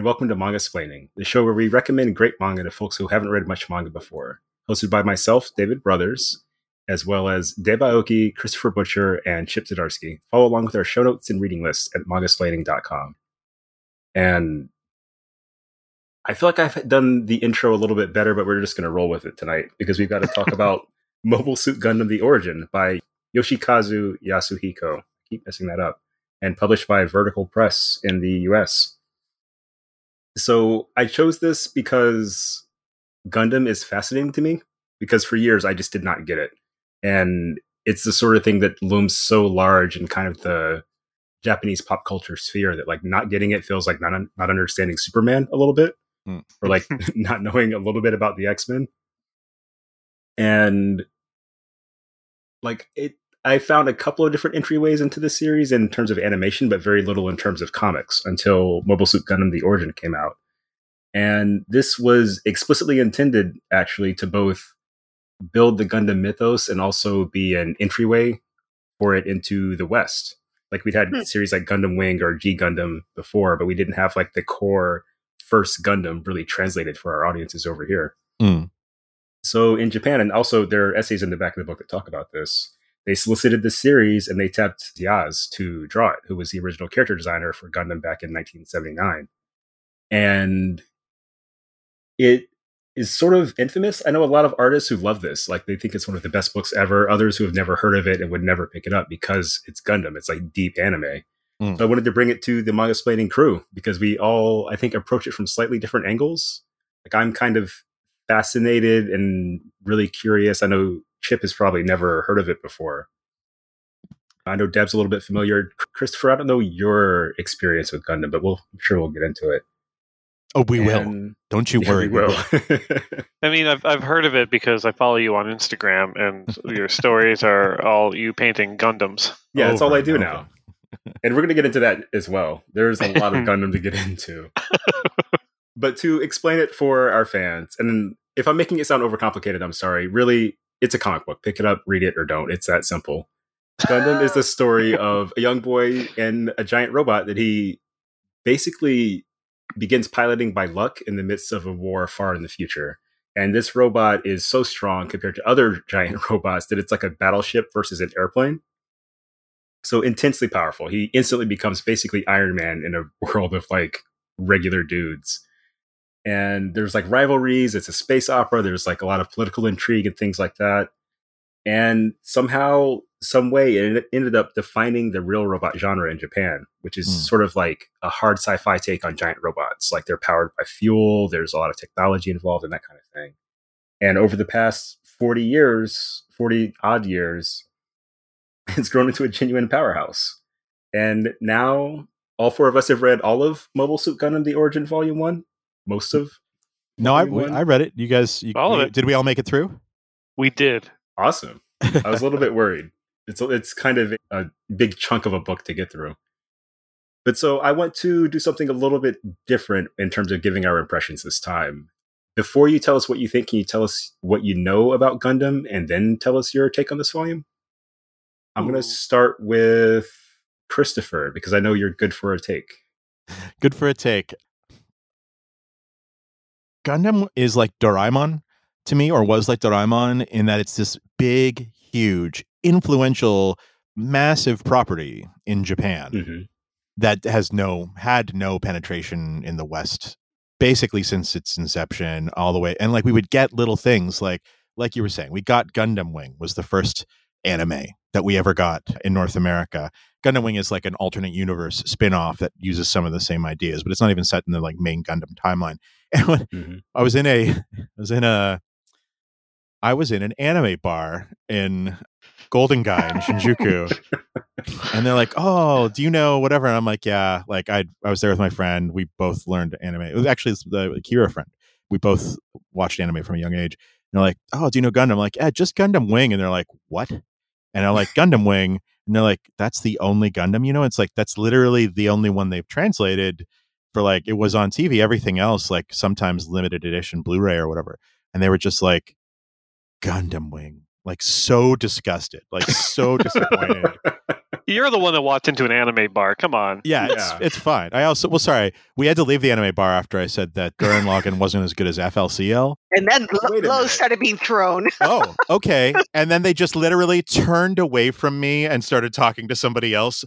And welcome to Mangasplaining, the show where we recommend great manga to folks who haven't read much manga before. Hosted by myself, David Brothers, as well as Deb Aoki, Christopher Butcher, and Chip Zdarsky. Follow along with our show notes and reading lists at mangasplaining.com. And I feel like I've done the intro a little bit better, but we're just going to roll with it tonight because we've got to talk about Mobile Suit Gundam The Origin by Yoshikazu Yasuhiko. I keep messing that up. And published by Vertical Press in the US. So I chose this because Gundam is fascinating to me because for years I just did not get it. And it's the sort of thing that looms so large in kind of the Japanese pop culture sphere that like not getting it feels like not not understanding Superman a little bit mm. or like not knowing a little bit about the X-Men. And like it I found a couple of different entryways into the series in terms of animation, but very little in terms of comics until Mobile Suit Gundam The Origin came out. And this was explicitly intended, actually, to both build the Gundam mythos and also be an entryway for it into the West. Like we'd had hmm. series like Gundam Wing or G Gundam before, but we didn't have like the core first Gundam really translated for our audiences over here. Mm. So in Japan, and also there are essays in the back of the book that talk about this they solicited the series and they tapped Yaz to draw it, who was the original character designer for Gundam back in 1979. And it is sort of infamous. I know a lot of artists who love this. Like they think it's one of the best books ever. Others who have never heard of it and would never pick it up because it's Gundam. It's like deep anime. Mm. So I wanted to bring it to the Mangasplaining crew because we all, I think, approach it from slightly different angles. Like I'm kind of fascinated and really curious. I know Chip has probably never heard of it before. I know Deb's a little bit familiar. Christopher, I don't know your experience with Gundam, but we'll, I'm sure we'll get into it. Oh, we and, will. Don't you yeah, worry. We will. I mean, I've I've heard of it because I follow you on Instagram, and your stories are all you painting Gundams. Yeah, that's all I do now. and we're going to get into that as well. There's a lot of Gundam to get into. but to explain it for our fans, and if I'm making it sound overcomplicated, I'm sorry. Really, it's a comic book. Pick it up, read it, or don't. It's that simple. Gundam is the story of a young boy and a giant robot that he basically begins piloting by luck in the midst of a war far in the future. And this robot is so strong compared to other giant robots that it's like a battleship versus an airplane. So intensely powerful. He instantly becomes basically Iron Man in a world of like regular dudes and there's like rivalries. It's a space opera. There's like a lot of political intrigue and things like that. And somehow, some way, it ended up defining the real robot genre in Japan, which is mm. sort of like a hard sci-fi take on giant robots. Like they're powered by fuel. There's a lot of technology involved in that kind of thing. And over the past 40 years, 40 odd years, it's grown into a genuine powerhouse. And now all four of us have read all of Mobile Suit Gundam: The Origin Volume One most of. No, I, I read it. You guys, you, all of it. Did we all make it through? We did. Awesome. I was a little bit worried. It's it's kind of a big chunk of a book to get through. But so I want to do something a little bit different in terms of giving our impressions this time. Before you tell us what you think, can you tell us what you know about Gundam and then tell us your take on this volume? I'm going to start with Christopher because I know you're good for a take. Good for a take. Gundam is like Doraemon to me, or was like Doraemon, in that it's this big, huge, influential, massive property in Japan mm-hmm. that has no had no penetration in the West basically since its inception all the way and like we would get little things like like you were saying we got gundam wing was the first anime that we ever got in north america gundam wing is like an alternate universe spin-off that uses some of the same ideas but it's not even set in the like main gundam timeline And when mm-hmm. I was in a, I was in a, I was in an anime bar in Golden Gai in Shinjuku, and they're like, "Oh, do you know whatever?" And I'm like, "Yeah." Like I, I was there with my friend. We both learned anime. It was actually the Kira friend. We both watched anime from a young age. And they're like, "Oh, do you know Gundam?" I'm like, "Yeah, just Gundam Wing." And they're like, "What?" And I'm like, "Gundam Wing." And they're like, "That's the only Gundam." You know, it's like that's literally the only one they've translated for like it was on TV. Everything else, like sometimes limited edition Blu-ray or whatever, and they were just like Gundam Wing, like so disgusted, like so disappointed. You're the one that walked into an anime bar. Come on. Yeah, Yeah. it's it's fine. I also well, sorry, we had to leave the anime bar after I said that Gurren Lagann wasn't as good as FLCL. And then lo- Wait a loaves minute. started being thrown. Oh, okay. And then they just literally turned away from me and started talking to somebody else,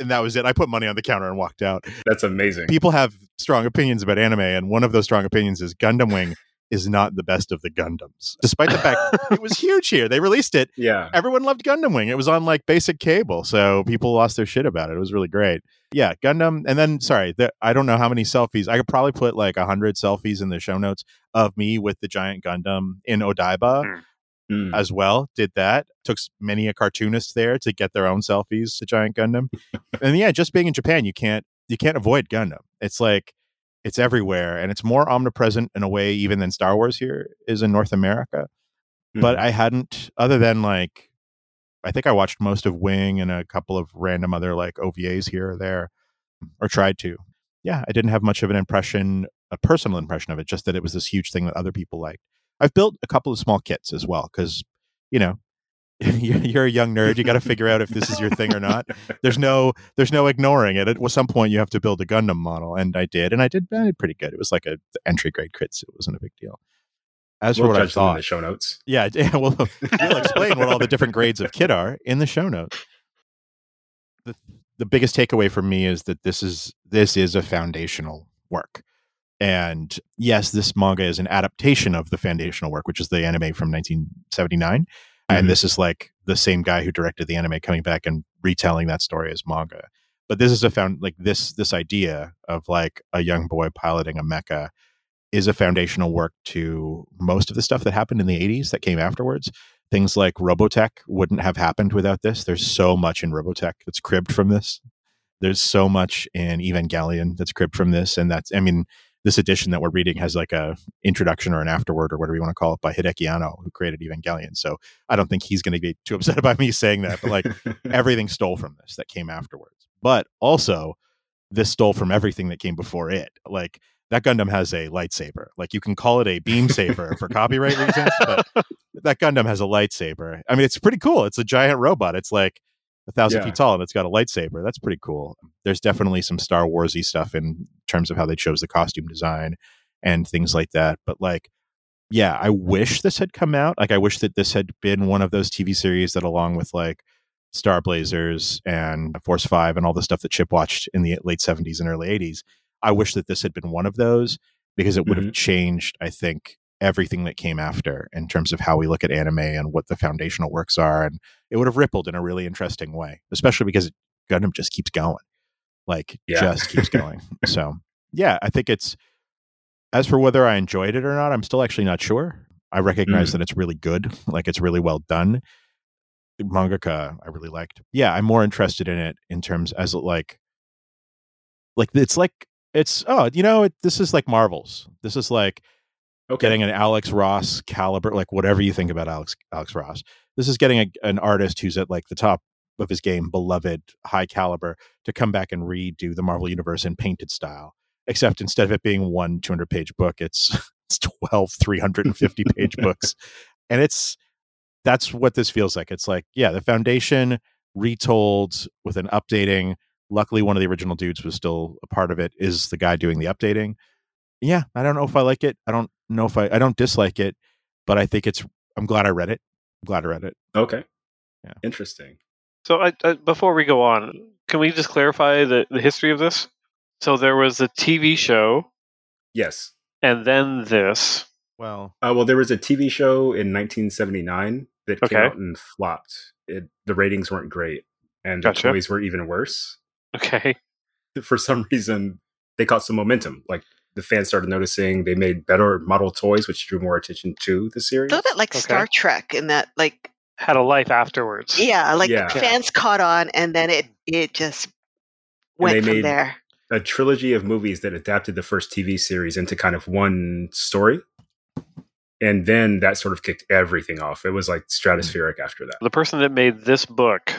and that was it. I put money on the counter and walked out. That's amazing. People have strong opinions about anime, and one of those strong opinions is Gundam Wing is not the best of the Gundams, despite the fact it was huge here. They released it Yeah. everyone loved Gundam Wing. It was on like basic cable, so people lost their shit about it. It was really great. Yeah, Gundam. And then, sorry, the, I don't know how many selfies. I could probably put like a hundred selfies in the show notes of me with the giant Gundam in Odaiba Hmm. Mm. as well. Did that. Took many a cartoonist there to get their own selfies to giant Gundam. and yeah, just being in Japan, you can't you can't avoid Gundam. It's like it's everywhere, and it's more omnipresent in a way even than Star Wars here is in North America but Mhm. I hadn't other than like I think I watched most of Wing and a couple of random other like OVAs here or there or tried to. Yeah, I didn't have much of an impression, a personal impression of it, just that it was this huge thing that other people liked. I've built a couple of small kits as well cuz you know, you're a young nerd, you got to figure out if this is your thing or not. There's no there's no ignoring it. At some point you have to build a Gundam model and I did and I did, I did pretty good. It was like a entry grade kit, so it wasn't a big deal. As for we'll what I judge them in thought, the show notes. yeah, yeah we'll, we'll explain what all the different grades of kit are in the show notes. The, the biggest takeaway for me is that this is this is a foundational work. And yes, this manga is an adaptation of the foundational work, which is the anime from 1979. Mhm. And this is like the same guy who directed the anime coming back and retelling that story as manga. But this is a found like this this idea of like a young boy piloting a mecha is a foundational work to most of the stuff that happened in the 80s that came afterwards. Things like Robotech wouldn't have happened without this. There's so much in Robotech that's cribbed from this. There's so much in Evangelion that's cribbed from this. And that's, I mean, this edition that we're reading has like a introduction or an afterword or whatever you want to call it by Hideaki Anno, who created Evangelion. So I don't think he's going to be too upset about me saying that, but like everything stole from this that came afterwards. But also, this stole from everything that came before it. Like that Gundam has a lightsaber. Like you can call it a beam saber for copyright reasons, but that Gundam has a lightsaber. I mean, it's pretty cool. It's a giant robot. It's like a thousand Yeah. feet tall and it's got a lightsaber. That's pretty cool. There's definitely some Star Warsy stuff in terms of how they chose the costume design and things like that. But like, yeah, I wish this had come out. Like, I wish that this had been one of those TV series that, along with like Star Blazers and Force Five and all the stuff that Chip watched in the late 70s and early 80s, I wish that this had been one of those because it would have mm-hmm. changed, I think, everything that came after in terms of how we look at anime and what the foundational works are. And it would have rippled in a really interesting way, especially because Gundam just keeps going. Like, Yeah. just keeps going. so, yeah, I think it's, as for whether I enjoyed it or not, I'm still actually not sure. I recognize mm-hmm. that it's really good, like, it's really well done. Mangaka, I really liked. Yeah, I'm more interested in it in terms as like, like it's like it's oh you know it, this is like Marvels. This is like okay. getting an Alex Ross caliber, like whatever you think about Alex Alex Ross. This is getting a, an artist who's at like the top of his game, beloved, high caliber, to come back and redo the Marvel universe in painted style. Except instead of it being one 200 page book, it's it's 12 350 page books, and it's that's what this feels like. It's like yeah, the foundation retold with an updating. Luckily, one of the original dudes was still a part of it. Is the guy doing the updating? Yeah, I don't know if I like it. I don't know if I I don't dislike it, but I think it's. I'm glad I read it. I'm glad I read it. Okay. Yeah. Interesting. So, I, I, before we go on, can we just clarify the, the history of this? So, there was a TV show, Yes. and then this. Well, Uh, well, there was a TV show in 1979 that came out and flopped. It, the ratings weren't great, and the Gotcha. toys were even worse. Okay. For some reason, they caught some momentum. Like the fans started noticing. They made better model toys, which drew more attention to the series. A little bit like Okay. Star Trek in that, like, Had a life afterwards. yeah, like Yeah. fans caught on, and then it it just went they from made- there. a trilogy of movies that adapted the first TV series into kind of one story. And then that sort of kicked everything off. It was like stratospheric after that. The person that made this book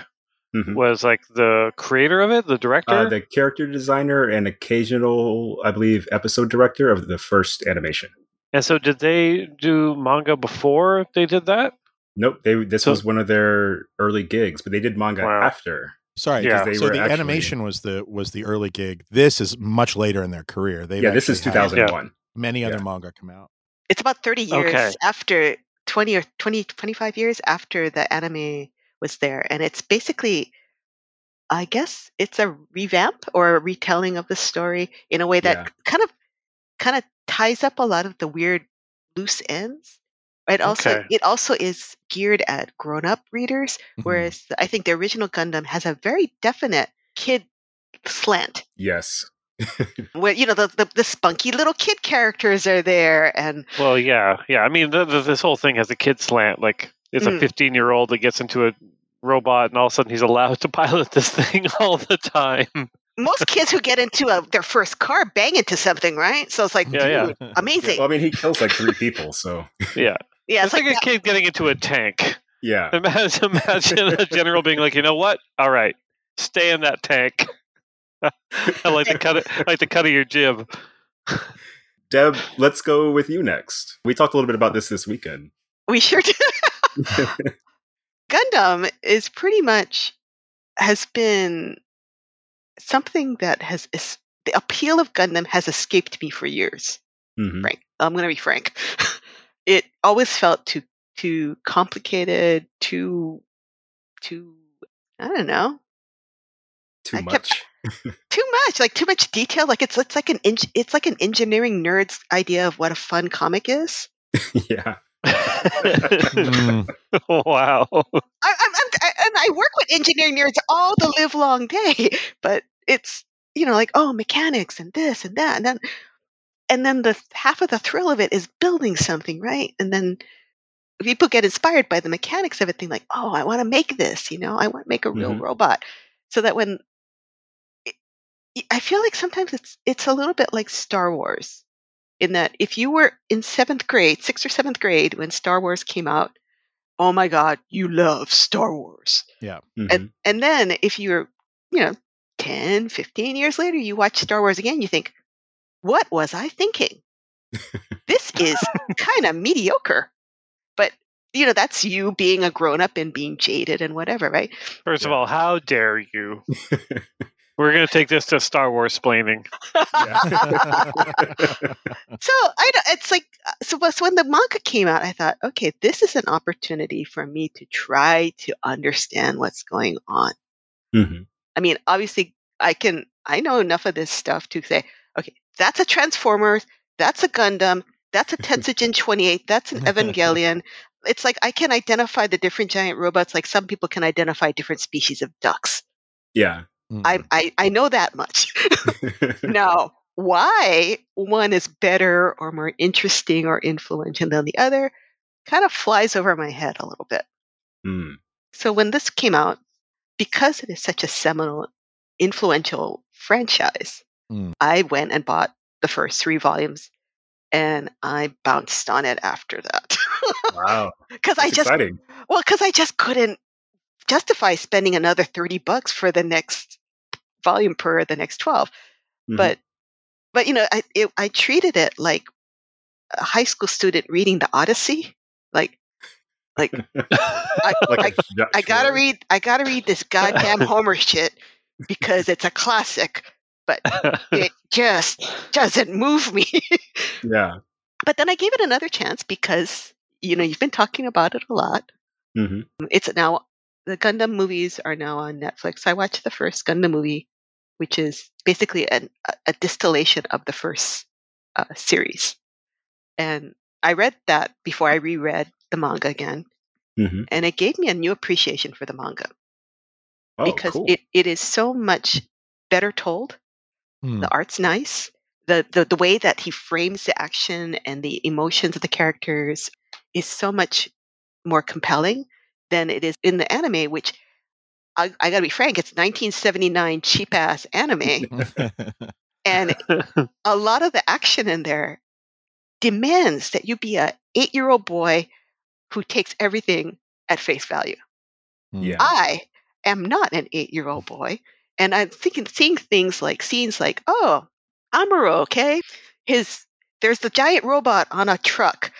Mhm. was like the creator of it, the director. Uh, the character designer and occasional, I believe, episode director of the first animation. and so, did they do manga before they did that? Nope, they this So- was one of their early gigs, but they did manga Wow. after. Sorry, Yeah. they so were the actually- animation was the was the early gig. This is much later in their career. They've yeah, this is actually had 2001. Many other Yeah. manga come out. It's about 30 years Okay. after 20 or 20, 25 years after the anime was there. And it's basically, I guess it's a revamp or a retelling of the story in a way that Yeah. kind of kind of ties up a lot of the weird loose ends. It also Okay. it also is geared at grown up readers, Mhm. whereas I think the original Gundam has a very definite kid slant Yes. where you know the, the the spunky little kid characters are there and Well, yeah, yeah. I mean, the, the, this whole thing has a kid slant. Like, it's a Mm. 15 year old that gets into a robot, and all of a sudden he's allowed to pilot this thing all the time. most kids who get into a, their first car bang into something, right? So it's like, Yeah, yeah. dude, amazing. Well, I mean, he kills like three people, so Yeah, Yeah, it's, like, a kid getting into a tank. yeah. Imagine, imagine a general being like, you know what? All right, stay in that tank. I like the cut. Of, I like the cut of your jib. Deb, let's go with you next. We talked a little bit about this this weekend. we sure do. Gundam is pretty much has been something that has es- the appeal of Gundam has escaped me for years. Mhm. Frank, I'm going to be frank. it always felt too too complicated, too too I don't know, Too I much. kept- too much like too much detail. Like it's it's like an it's like an engineering nerd's idea of what a fun comic is. yeah. Mm. wow. I, I'm, I'm, I, and I work with engineering nerds all the live long day, but it's you know like oh mechanics and this and that and then and then the half of the thrill of it is building something right and then people get inspired by the mechanics of it think like oh I want to make this you know I want to make a real Mhm. robot so that when it- I feel like sometimes it's it's a little bit like Star Wars in that if you were in seventh grade, sixth or seventh grade when Star Wars came out, oh my God, you love Star Wars. Mhm. And and then if you're, you know, 10, 15 years later, you watch Star Wars again, you think, what was I thinking? This is kind of mediocre. But you know, that's you being a grown up and being jaded and whatever, right? First of all, how dare you? We're gonna take this to Star Wars splaining. So I don't, it's like uh, so, so when the manga came out, I thought, okay, this is an opportunity for me to try to understand what's going on. Mhm. I mean, obviously, I can I know enough of this stuff to say, okay, that's a Transformers, that's a Gundam, that's a Tetsujin 28, that's an Evangelion. It's like I can identify the different giant robots, like some people can identify different species of ducks. Yeah. I I, I know that much. Now, why one is better or more interesting or influential than the other kind of flies over my head a little bit. Mm. So when this came out, because it is such a seminal, influential franchise, Mm. I went and bought the first three volumes and I bounced on it after that. Wow. Because I just, exciting. well, because I just couldn't justify spending another 30 bucks for the next volume per the next 12 Mhm. but but you know I it, I treated it like a high school student reading the Odyssey. Like like I, like I, I gotta read I gotta read this goddamn Homer shit because it's a classic, but it just doesn't move me. Yeah. but then I gave it another chance because you know you've been talking about it a lot. hmm It's now the Gundam movies are now on Netflix. I watched the first Gundam movie, which is basically an, a, a distillation of the first uh, series. And I read that before I reread the manga again, hmm and it gave me a new appreciation for the manga Oh, because cool. it, it is so much better told. Hmm. The art's nice. The, the the way that he frames the action and the emotions of the characters is so much more compelling than it is in the anime, which I, I gotta be frank, it's 1979 cheap ass anime, and a lot of the action in there demands that you be a eight year old boy who takes everything at face value. Yeah. I am not an eight year old boy. And I'm thinking, seeing things like scenes like, oh, Amuro, okay? His, there's the giant robot on a truck.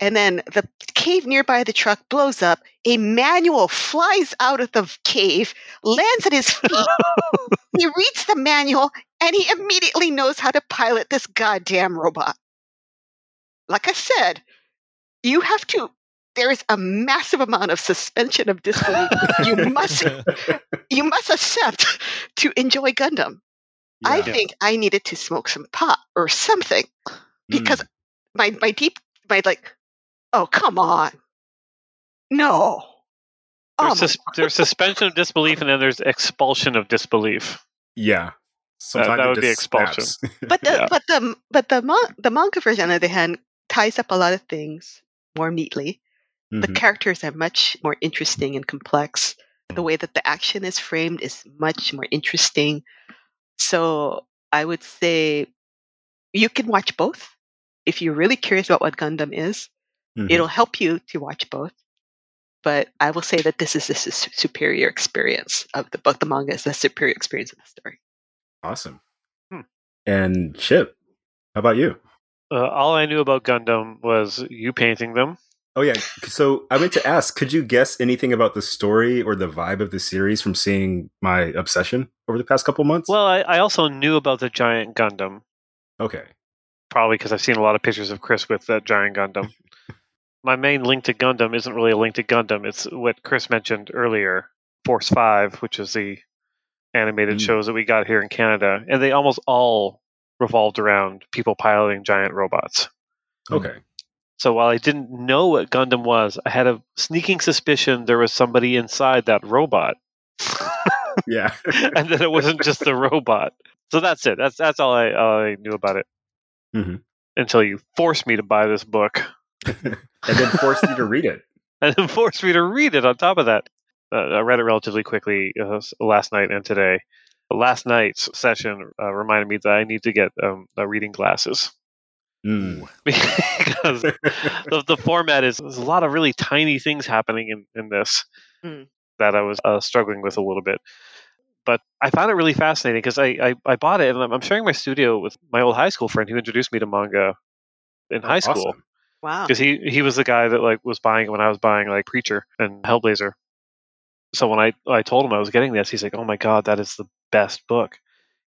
And then the cave nearby the truck blows up. A manual flies out of the cave, lands at his feet. he reads the manual, and he immediately knows how to pilot this goddamn robot. Like I said, you have to. There is a massive amount of suspension of disbelief you must you must accept to enjoy Gundam. Yeah. I think I needed to smoke some pot or something because mm. my my deep my like oh come on. No. There's, oh sus- there's suspension of disbelief and then there's expulsion of disbelief. Yeah. Sometimes that, that would be expulsion. But the yeah. but the but the mon- the manga version on the other hand ties up a lot of things more neatly. Mm-hmm. the characters are much more interesting and complex. The way that the action is framed is much more interesting. So I would say you can watch both. If you're really curious about what Gundam is, mm-hmm. it'll help you to watch both. But I will say that this is a superior experience of the both the manga is the superior experience of the story. Awesome. Hmm. And Chip, how about you? Uh, all I knew about Gundam was you painting them Oh yeah. So I meant to ask, could you guess anything about the story or the vibe of the series from seeing my obsession over the past couple months? Well, I, I also knew about the giant Gundam. Okay. Probably because I've seen a lot of pictures of Chris with that giant Gundam. My main link to Gundam isn't really a link to Gundam. It's what Chris mentioned earlier, Force Five, which is the animated mm. shows that we got here in Canada, and they almost all revolved around people piloting giant robots. Okay. So while I didn't know what Gundam was, I had a sneaking suspicion there was somebody inside that robot. yeah, and that it wasn't just the robot. So that's it. That's that's all I all I knew about it. Mm-hmm. Until you forced me to buy this book, and then forced you to read it, and then forced me to read it. On top of that, uh, I read it relatively quickly uh, last night and today. Last night's session uh, reminded me that I need to get um, uh, reading glasses. Mm. because the, the format is there's a lot of really tiny things happening in, in this mm. that I was uh, struggling with a little bit. But I found it really fascinating because I, I, I, bought it and I'm sharing my studio with my old high school friend who introduced me to manga in high school. Awesome. Wow. Because he, he was the guy that like was buying when I was buying like Preacher and Hellblazer. So when I, I told him I was getting this, he's like, "Oh my god, that is the best book."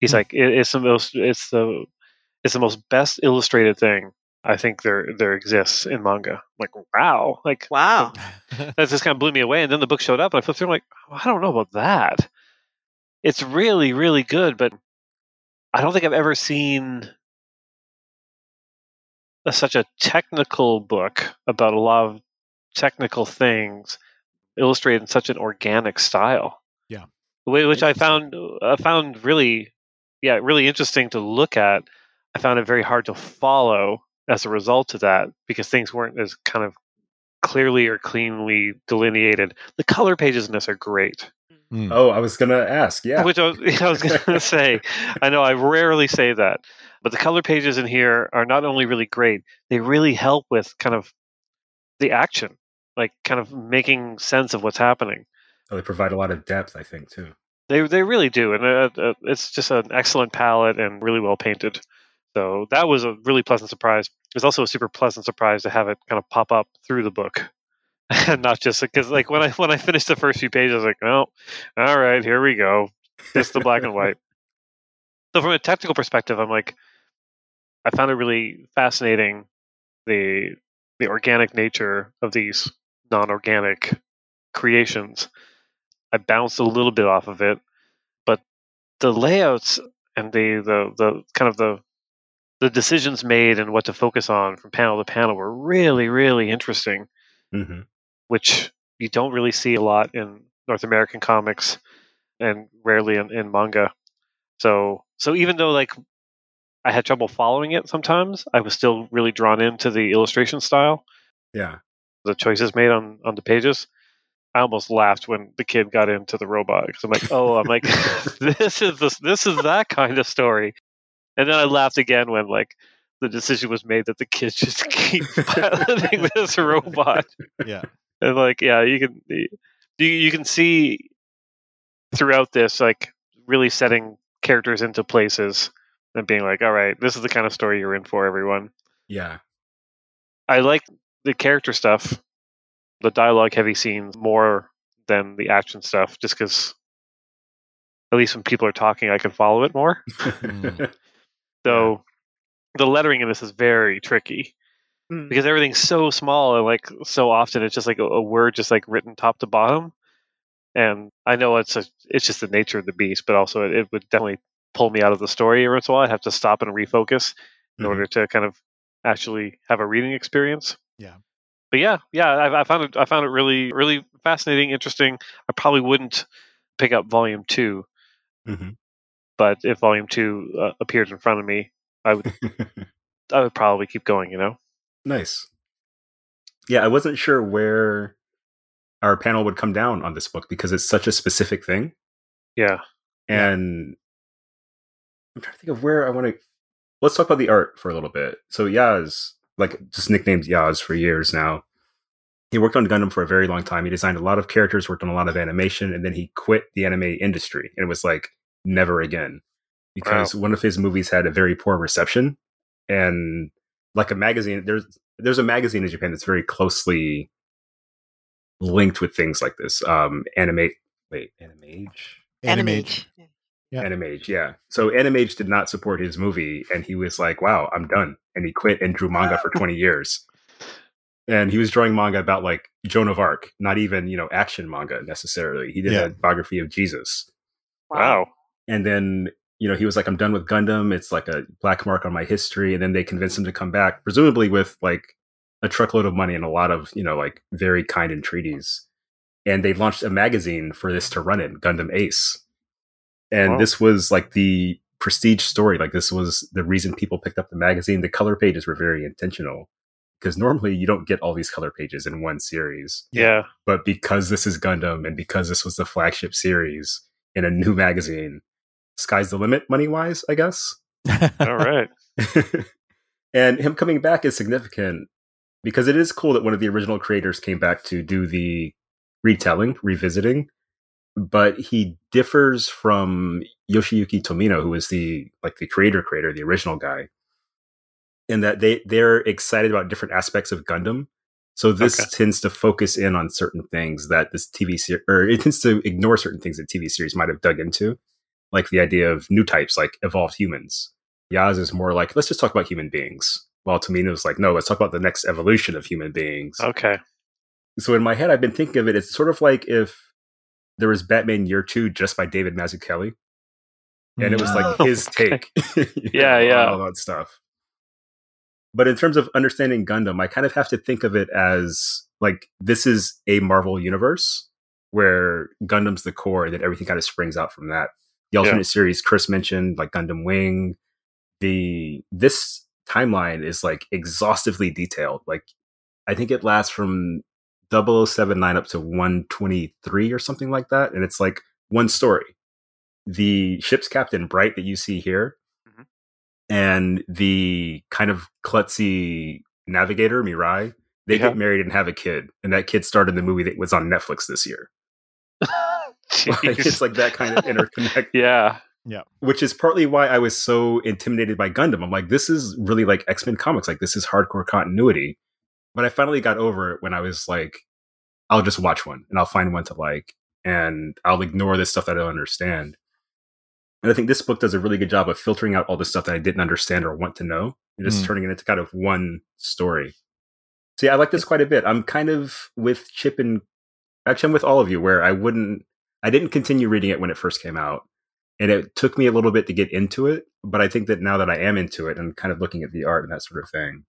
He's mm. like, it, "It's the most, it's the it's the most best illustrated thing I think there there exists in manga. I'm like wow, like wow, that just kind of blew me away. And then the book showed up, and I flipped through. I'm like, I don't know about that. It's really really good, but I don't think I've ever seen a, such a technical book about a lot of technical things illustrated in such an organic style. Yeah, which I found I found really yeah really interesting to look at I found it very hard to follow as a result of that because things weren't as kind of clearly or cleanly delineated. The color pages in this are great. Mm. Oh, I was going to ask, yeah. Which I was, I was going to say. I know I rarely say that, but the color pages in here are not only really great, they really help with kind of the action, like kind of making sense of what's happening. Oh, they provide a lot of depth, I think, too. They they really do, and uh, uh, it's just an excellent palette and really well painted. So that was a really pleasant surprise. It was also a super pleasant surprise to have it kind of pop up through the book. And not just because like when I when I finished the first few pages, I was like, oh, all right, here we go. Just the black and white. So from a technical perspective, I'm like, I found it really fascinating the the organic nature of these non-organic creations. I bounced a little bit off of it, but the layouts and the the the kind of the the decisions made and what to focus on from panel to panel were really, really interesting, mm-hmm. Which you don't really see a lot in North American comics and rarely in, in manga. So, so even though like I had trouble following it sometimes, I was still really drawn into the illustration style. Yeah, the choices made on on the pages. I almost laughed when the kid got into the robot because I'm like, oh, I'm like, this is this this is that kind of story. And then I laughed again when like the decision was made that the kids just keep piloting this robot. Yeah. And like, yeah, you can you, you can see throughout this like really setting characters into places and being like, all right, this is the kind of story you're in for, everyone. Yeah. I like the character stuff, the dialogue heavy scenes more than the action stuff, just because at least when people are talking, I can follow it more. Mm. So the lettering in this is very tricky Mm. because everything's so small and like so often it's just like a, a word just like written top to bottom. And I know it's a, it's just the nature of the beast, but also it, it would definitely pull me out of the story every once in a while. I'd have to stop and refocus in Mhm. order to kind of actually have a reading experience. Yeah. But yeah, yeah, I, I found it. I found it really, really fascinating, interesting. I probably wouldn't pick up volume two, Mhm. but if volume two uh, appeared in front of me, I would, I would probably keep going. You know. Nice. Yeah, I wasn't sure where our panel would come down on this book because it's such a specific thing. Yeah. And I'm trying to think of where I want to. Let's talk about the art for a little bit. So Yaz, like just nicknamed Yaz for years now. He worked on Gundam for a very long time. He designed a lot of characters, worked on a lot of animation, and then he quit the anime industry. And it was like never again because one of his movies had a very poor reception. And like a magazine, there's there's a magazine in Japan that's very closely linked with things like this. Um, animate, wait, Animage. Animage. Yeah. Animage, yeah. So Animage did not support his movie, and he was like, "Wow, I'm done," and he quit and drew manga for 20 years. And he was drawing manga about like Joan of Arc, not even you know action manga necessarily. He did Yeah. a biography of Jesus, Wow. and then you know he was like, "I'm done with Gundam. It's like a black mark on my history." And then they convinced him to come back, presumably with like a truckload of money and a lot of you know like very kind entreaties. And they launched a magazine for this to run in, Gundam Ace and Wow. this was like the prestige story like this was the reason people picked up the magazine the color pages were very intentional because normally you don't get all these color pages in one series Yeah. but because this is gundam and because this was the flagship series in a new magazine sky's the limit money wise i guess All right. and him coming back is significant because it is cool that one of the original creators came back to do the retelling, revisiting, but he differs from Yoshiyuki Tomino, who is the like the creator creator, the original guy, in that they they're excited about different aspects of Gundam. So this Okay. tends to focus in on certain things that this TV series, or it tends to ignore certain things that TV series might have dug into, like the idea of new types, like evolved humans. Yaz is more like, let's just talk about human beings. While Tomino's like, no, let's talk about the next evolution of human beings. Okay. So in my head, I've been thinking of it. It's sort of like if there was Batman Year Two just by David Mazzucchelli, and it was like his okay. take. Yeah, know, yeah. all that stuff. But in terms of understanding Gundam, I kind of have to think of it as like this is a Marvel universe where Gundam's the core, and then everything kind of springs out from that. The alternate series Chris mentioned, like Gundam Wing, the this timeline is like exhaustively detailed. Like I think it lasts from 0079 up to 123 or something like that. And it's like one story. The ship's captain, Bright, that you see here, Mhm. and the kind of klutzy navigator, Mirai, they Yeah. get married and have a kid. And that kid started the movie that was on Netflix this year. Like, it's like that kind of interconnect yeah. yeah. which is partly why I was so intimidated by Gundam. I'm like, this is really like X Men comics. Like, this is hardcore continuity. But I finally got over it when I was like, I'll just watch one and I'll find one to like, and I'll ignore this stuff that I don't understand. And I think this book does a really good job of filtering out all the stuff that I didn't understand or want to know and just Mm. turning it into kind of one story. So yeah, I like this quite a bit. I'm kind of with Chip and actually I'm with all of you where I wouldn't I didn't continue reading it when it first came out and it took me a little bit to get into it but i think that now that i am into it and kind of looking at the art and that sort of thing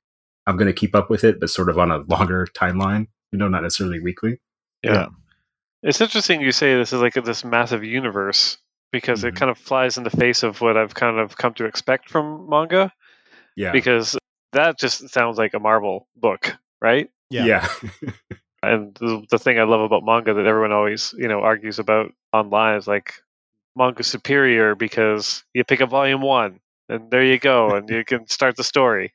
i'm going to keep up with it but sort of on a longer timeline you know not necessarily weekly Yeah. Yeah. It's interesting you say this is like this massive universe because it Mhm. kind of flies in the face of what I've kind of come to expect from manga yeah because that just sounds like a Marvel book, right? Yeah. yeah And the, the thing I love about manga that everyone always, you know, argues about online is like manga superior because you pick up volume 1 and there you go and you can start the story.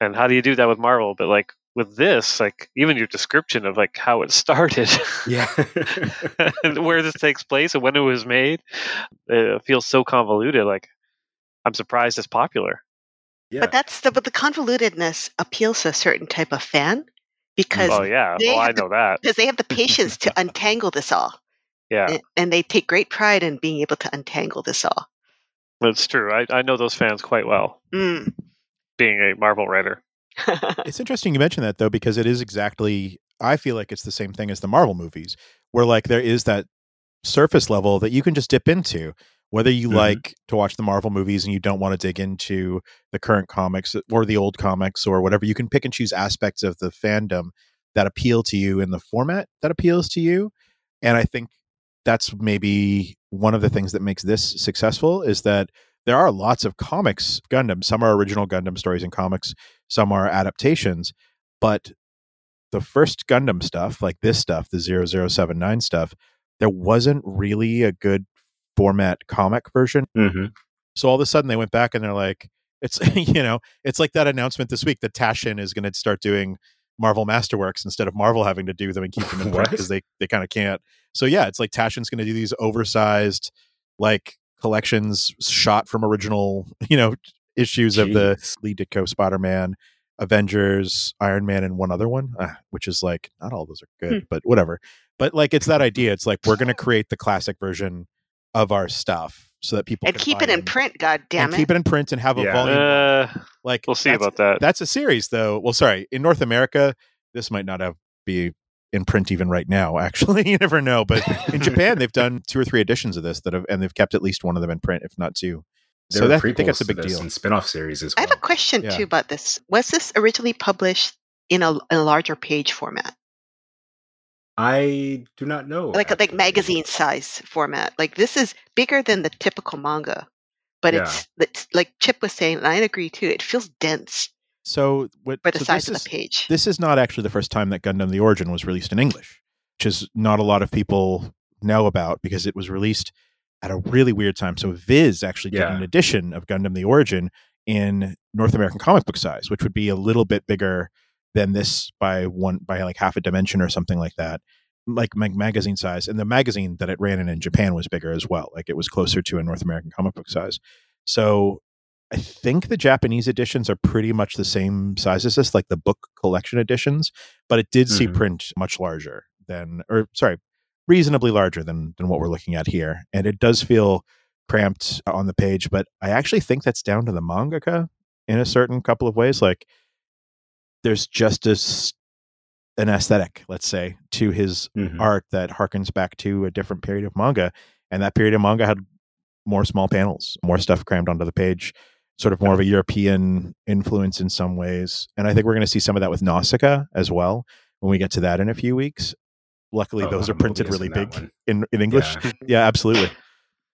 And how do you do that with Marvel? But like with this, like even your description of like how it started yeah and where this takes place and when it was made, it feels so convoluted. Like I'm surprised it's popular. yeah But that's the but the convolutedness appeals to a certain type of fan because Oh yeah, they well I have to- know that. because they have the patience to untangle this all, Yeah, and, and they take great pride in being able to untangle this all. That's true. I, I know those fans quite well, Mm. being a Marvel writer. It's interesting you mention that though, because it is exactly. I feel like it's the same thing as the Marvel movies, where like there is that surface level that you can just dip into. Whether you Mhm. like to watch the Marvel movies and you don't want to dig into the current comics or the old comics or whatever, you can pick and choose aspects of the fandom that appeal to you in the format that appeals to you. And I think that's maybe one of the things that makes this successful is that there are lots of comics Gundam. Some are original Gundam stories and comics, some are adaptations, but the first Gundam stuff, like this stuff, the 0079 stuff, there wasn't really a good format comic version. hmm So all of a sudden they went back and they're like, it's you know, it's like that announcement this week that Taschen is going to start doing Marvel Masterworks instead of Marvel having to do them and keep them in print because they they kind of can't. So yeah, it's like Taschen's going to do these oversized like collections shot from original, you know, issues of the Jeez. Lee Ditko Spider Man, Avengers, Iron Man, and one other one, ah, which is like not all those are good, but whatever. But like it's that idea. It's like we're going to create the classic version of our stuff so that people and can keep buy it in them. print. God damn and it! keep it in print and have a Yeah. volume. Uh, like we'll see about that. That's a series, though. Well, sorry, in North America, this might not have be in print even right now. Actually, you never know. But in Japan, they've done two or three editions of this that have, and they've kept at least one of them in print, if not two. There so that, I think that's a big deal. And spin-off series as I have a question Yeah. too about this. Was this originally published in a, in a larger page format, I do not know. like like magazine size format? Like this is bigger than the typical manga, but Yeah. it's, it's like Chip was saying, and I agree too. It feels dense So, what, for the so size this of the page. This is not actually the first time that Gundam the Origin was released in English, which is not a lot of people know about because it was released at a really weird time. So Viz actually did Yeah. an edition of Gundam the Origin in North American comic book size, which would be a little bit bigger than this by one by like half a dimension or something like that. Like mag- magazine size, and the magazine that it ran in in Japan was bigger as well. Like it was closer to a North American comic book size. So I think the Japanese editions are pretty much the same size as this, like the book collection editions, but it did see Mhm. print much larger than, or sorry, reasonably larger than than what we're looking at here, and it does feel cramped on the page. But I actually think that's down to the mangaka in a certain couple of ways. Like there's just a, an aesthetic, let's say, to his Mhm. art that harkens back to a different period of manga, and that period of manga had more small panels, more stuff crammed onto the page, sort of more of a European influence in some ways. And I think we're going to see some of that with Nausicaa as well when we get to that in a few weeks. Luckily, Oh, those I'm are printed really it's in that big one. in, in English. Yeah. Yeah, absolutely.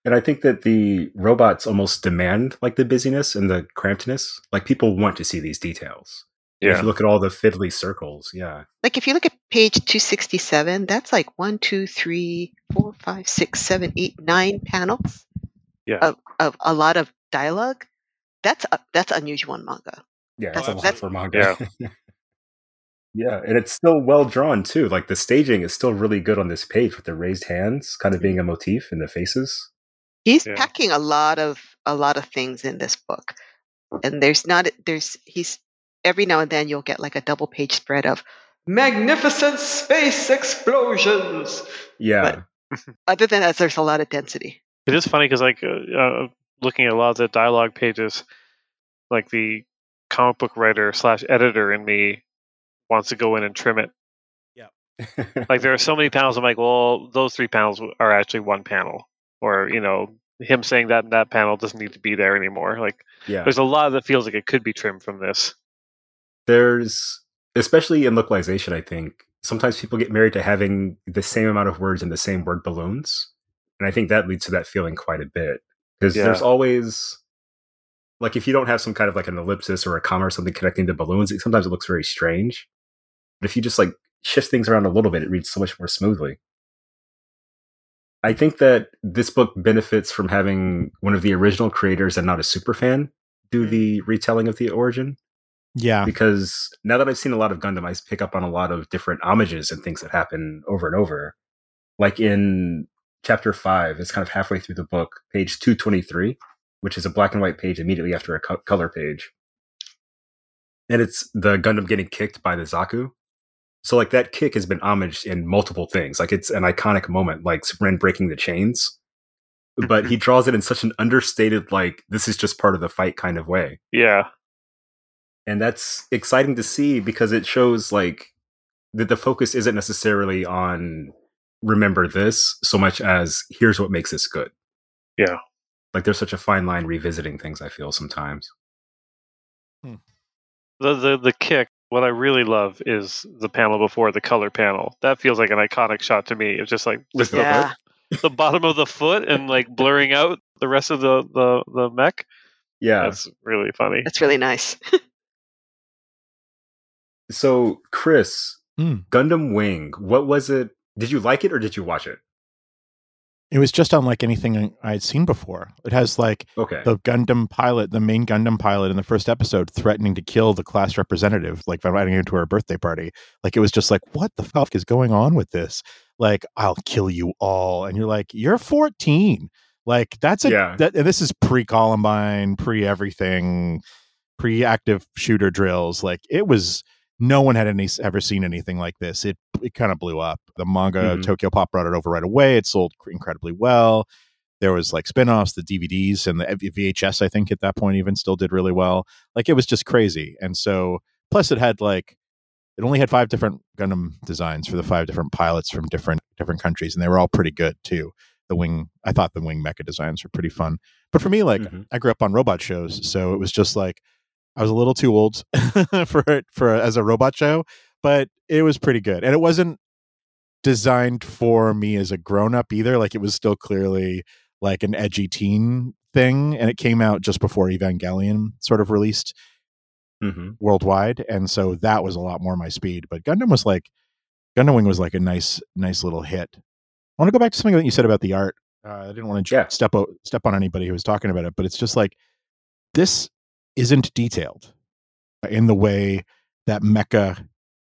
And I think that the robots almost demand like the busyness and the crampedness. Like people want to see these details. And If yeah, you look at all the fiddly circles, yeah. Like if you look at page 267, that's like one, two, three, four, five, six, seven, eight, nine panels Yeah. of, of a lot of dialogue. That's a, that's unusual in manga. Yeah, That's- it's a lot that's- for manga. Yeah. and it's still well drawn too. Like the staging is still really good on this page with the raised hands kind of being a motif in the faces. He's Yeah. packing a lot of a lot of things in this book, and there's not there's he's every now and then you'll get like a double page spread of magnificent space explosions. Yeah. Other than that, there's a lot of density. it is funny because like uh, uh, looking at a lot of the dialogue pages, like the comic book writer slash editor in me wants to go in and trim it. Yeah. like there are so many panels. I'm like, well, those three panels are actually one panel, or you know, him saying that in that panel doesn't need to be there anymore. Like yeah. there's a lot that feels like it could be trimmed from this. There's especially in localization, I think, sometimes people get married to having the same amount of words in the same word balloons. And I think that leads to that feeling quite a bit. Because Yeah. there's always like if you don't have some kind of like an ellipsis or a comma or something connecting the balloons, it, sometimes it looks very strange. But if you just like shift things around a little bit, it reads so much more smoothly. I think that this book benefits from having one of the original creators and not a super fan do mm-hmm. the retelling of the origin Yeah. because now that I've seen a lot of Gundam, I pick up on a lot of different homages and things that happen over and over. Like in chapter five, it's kind of halfway through the book, page 223, which is a black and white page immediately after a co- color page. And it's the Gundam getting kicked by the Zaku. So like that kick has been homaged in multiple things. Like it's an iconic moment, like Ren breaking the chains. But mm-hmm. he draws it in such an understated, like this is just part of the fight kind of way. Yeah. And that's exciting to see because it shows like that the focus isn't necessarily on remember this so much as here's what makes this good. Yeah. Like there's such a fine line revisiting things I feel sometimes. Hmm. The the the kick what I really love is the panel before the color panel. That feels like an iconic shot to me. It's just like with yeah. the, the bottom of the foot and like blurring out the rest of the the, the mech. Yeah, that's really funny. That's really nice. so, Chris, mm. Gundam Wing, what was it? Did you like it or did you watch it? It was just unlike anything I had seen before. It has like okay. the Gundam pilot, the main Gundam pilot in the first episode, threatening to kill the class representative, like by inviting him to her birthday party. Like it was just like, what the fuck is going on with this? Like, I'll kill you all, and you're like, you're 14. Like that's a yeah. that, and this is pre Columbine, pre everything, pre active shooter drills. Like it was no one had any ever seen anything like this. It it kind of blew up. The manga mm-hmm. Tokyo Pop brought it over right away. It sold incredibly well. There was like spin-offs, the DVDs and the VHS I think at that point even still did really well. Like it was just crazy. And so plus it had like it only had five different Gundam designs for the five different pilots from different different countries and they were all pretty good too. The wing I thought the wing mecha designs were pretty fun. But for me like mm-hmm. I grew up on robot shows, so it was just like I was a little too old for it for as a robot show, but it was pretty good. And it wasn't designed for me as a grown up either. Like it was still clearly like an edgy teen thing, and it came out just before Evangelion sort of released mm-hmm. worldwide, and so that was a lot more my speed. But Gundam was like Gundam Wing was like a nice, nice little hit. I want to go back to something that you said about the art. Uh, I didn't want to yeah. step o- step on anybody who was talking about it, but it's just like this isn't detailed in the way that mecha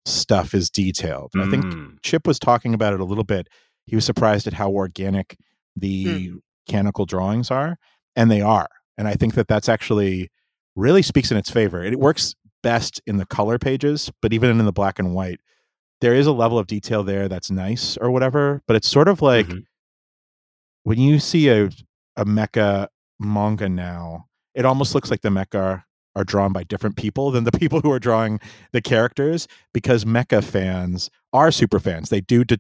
stuff is detailed. Mm. I think mm. Chip was talking about it a little bit. He was surprised at how organic the mm. mechanical drawings are, and they are. And I think that that's actually really speaks in its favor. It works best in the color pages, but even in the black and white, there is a level of detail there that's nice or whatever. But it's sort of like mm-hmm. when you see a a mecha manga now, it almost looks like the mecha are, drawn by different people than the people who are drawing the characters because mecha fans are super fans. They do de-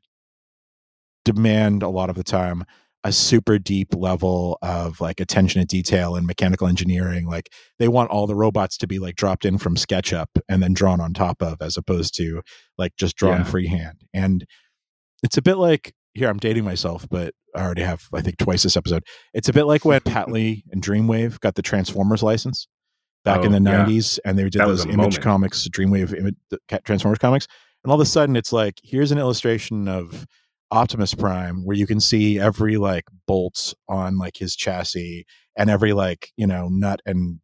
demand a lot of the time a super deep level of like attention to detail and mechanical engineering. Like they want all the robots to be like dropped in from SketchUp and then drawn on top of, as opposed to like just drawn yeah. freehand. And it's a bit like here I'm dating myself, but I already have I think twice this episode. It's a bit like when Pat Lee and Dreamwave got the Transformers license back oh, in the yeah. 90s and they did that those image moment. comics, Dreamwave image, Transformers comics. And all of a sudden it's like here's an illustration of Optimus Prime where you can see every like bolts on like his chassis and every like, you know, nut and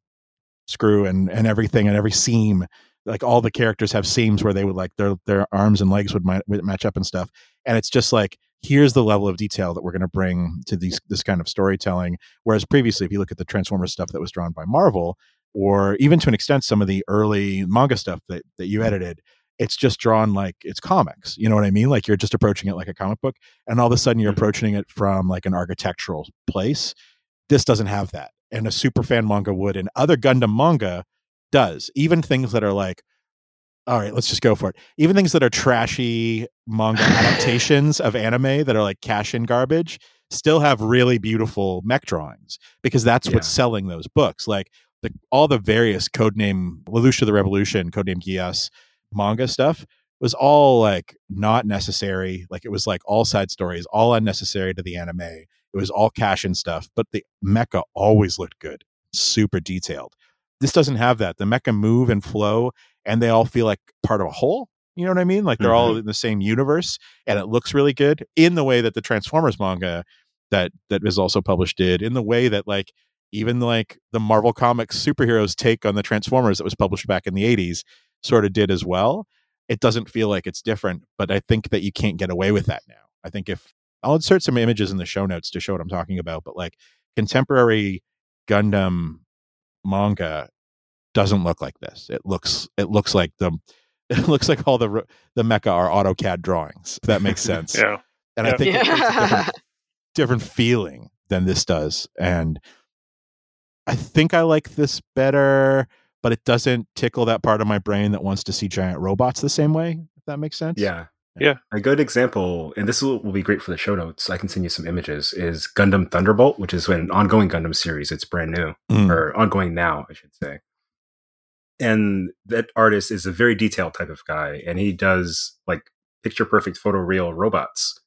screw and and everything and every seam like all the characters have seams where they would like their their arms and legs would, would match up and stuff. And it's just like here's the level of detail that we're going to bring to these this kind of storytelling. Whereas previously if you look at the transformers stuff that was drawn by marvel or even to an extent some of the early manga stuff that, that you edited it's just drawn like it's comics. You know what i mean? Like you're just approaching it like a comic book and all of a sudden you're mm-hmm. approaching it from like an architectural place. This doesn't have that. And a super fan manga would and other gundam manga does even things that are like all right, let's just go for it. Even things that are trashy manga adaptations of anime that are like cash in garbage still have really beautiful mech drawings because that's yeah. what's selling those books. Like the, all the various codename Lelouch the Revolution, codename Geass manga stuff was all like not necessary. Like it was like all side stories, all unnecessary to the anime. It was all cash and stuff, but the mecha always looked good, super detailed. This doesn't have that. The mecha move and flow and they all feel like part of a whole. You know what I mean? Like they're mm-hmm. all in the same universe, and it looks really good in the way that the Transformers manga that that is also published did. In the way that like even like the Marvel Comics superheroes take on the Transformers that was published back in the '80s sort of did as well. It doesn't feel like it's different, but I think that you can't get away with that now. I think if I'll insert some images in the show notes to show what I'm talking about, but like contemporary Gundam manga doesn't look like this. It looks it looks like the it looks like all the the mecha are AutoCAD drawings. If that makes sense. Yeah. And I think it creates a different, different feeling than this does. And I think I like this better, but it doesn't tickle that part of my brain that wants to see giant robots the same way. If that makes sense. Yeah. Yeah. A good example, and this will, will be great for the show notes. I can send you some images. Is Gundam Thunderbolt, which is an ongoing Gundam series. It's brand new Mm. or ongoing now, I should say. And that artist is a very detailed type of guy, and he does like picture perfect photoreal robots.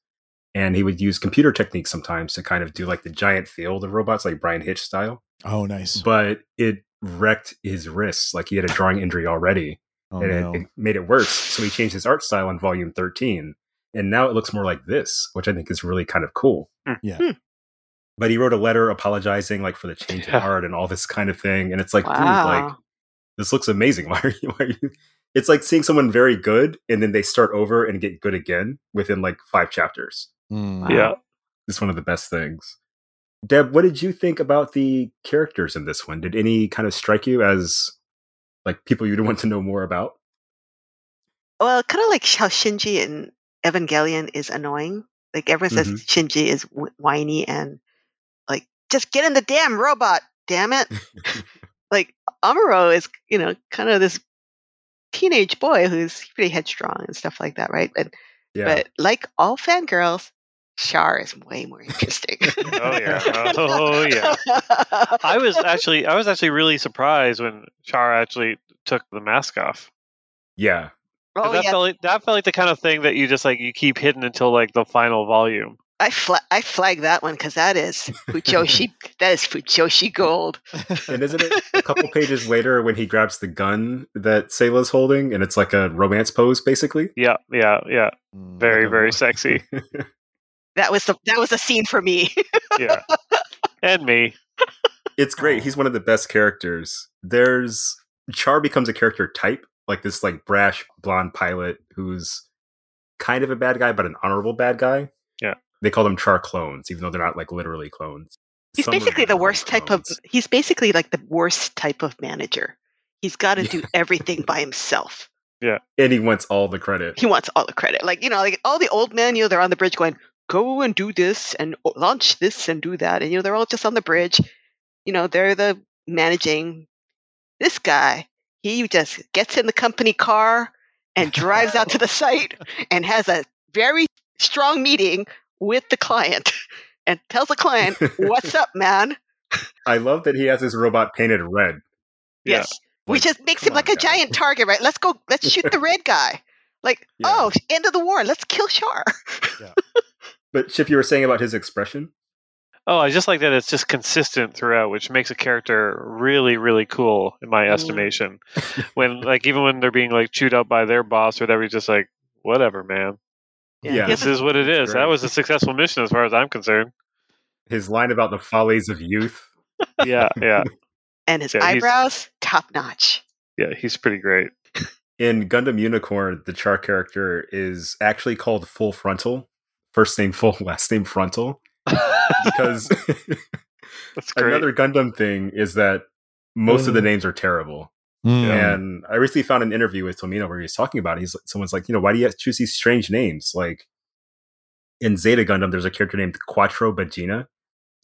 And he would use computer techniques sometimes to kind of do like the giant field of robots, like Bryan Hitch style. Oh, nice. But it wrecked his wrists. Like he had a drawing injury already Oh, and no. it, it made it worse. So he changed his art style in volume 13. And now it looks more like this, which I think is really kind of cool. Yeah. Hmm. But he wrote a letter apologizing like for the change in art and all this kind of thing. And it's like, dude, Wow. like this looks amazing. Why are you why are you it's like seeing someone very good and then they start over and get good again within like five chapters. Mm. Yeah. It's one of the best things. Deb, what did you think about the characters in this one? Did any kind of strike you as like people you'd want to know more about? well, kind of like how Shinji in Evangelion is annoying. Like everyone says Mhm. Shinji is whiny and like just get in the damn robot, damn it. like Amuro is, you know, kind of this teenage boy who's pretty headstrong and stuff like that, right? And Yeah. but like all fangirls, Char is way more interesting. Oh yeah. Oh yeah. I was actually I was actually really surprised when Char actually took the mask off. yeah. 'Cause oh that yeah, felt like, that felt like the kind of thing that you just like you keep hidden until like the final volume. I fla- I flag that one because that is Fujoshi. that is Fujoshi gold. And isn't it a couple pages later when he grabs the gun that Sayla's holding and it's like a romance pose basically? Yeah, yeah, yeah. Mm. Very, very sexy. That was the that was a scene for me. Yeah. and me. It's great. He's one of the best characters. There's Char becomes a character type, like this like brash blonde pilot who's kind of a bad guy, but an honorable bad guy. Yeah. They call them Char clones, even though they're not like literally clones. He's Some basically the are worst type of. He's basically like the worst type of manager. He's got to do everything by himself. Yeah. And he wants all the credit. He wants all the credit. Like you know, like all the old men. You know, they're on the bridge going, "Go and do this and launch this and do that," and you know, they're all just on the bridge. You know, they're the managing. This guy, he just gets in the company car and drives out to the site and has a very strong meeting with the client and tells the client, "What's up, man?" I love that he has his robot painted red. Yeah. Yes. Which just makes him like on, a guy. giant target, right? Let's go, let's shoot the red guy. Like, Yeah. oh, end of the war. Let's kill Char. But Chip, you were saying about his expression? Oh, I just like that it's just consistent throughout, which makes a character really, really cool in my Mm. estimation. when like even when they're being like chewed up by their boss or whatever, he's just like, whatever, man. Yeah. This is what it is. That was a successful mission as far as I'm concerned. His line about the follies of youth. Yeah, yeah, And his Yeah, eyebrows, top notch. yeah. He's pretty great. In Gundam Unicorn, the Char character is actually called Full Frontal. First name full, last name frontal. Because another Gundam thing is that most of the names are terrible. Mm. And I recently found an interview with Tomino where he was talking about it. He's someone's like, you know, why do you choose these strange names? Like in Zeta Gundam, there's a character named Quattro Bajeena.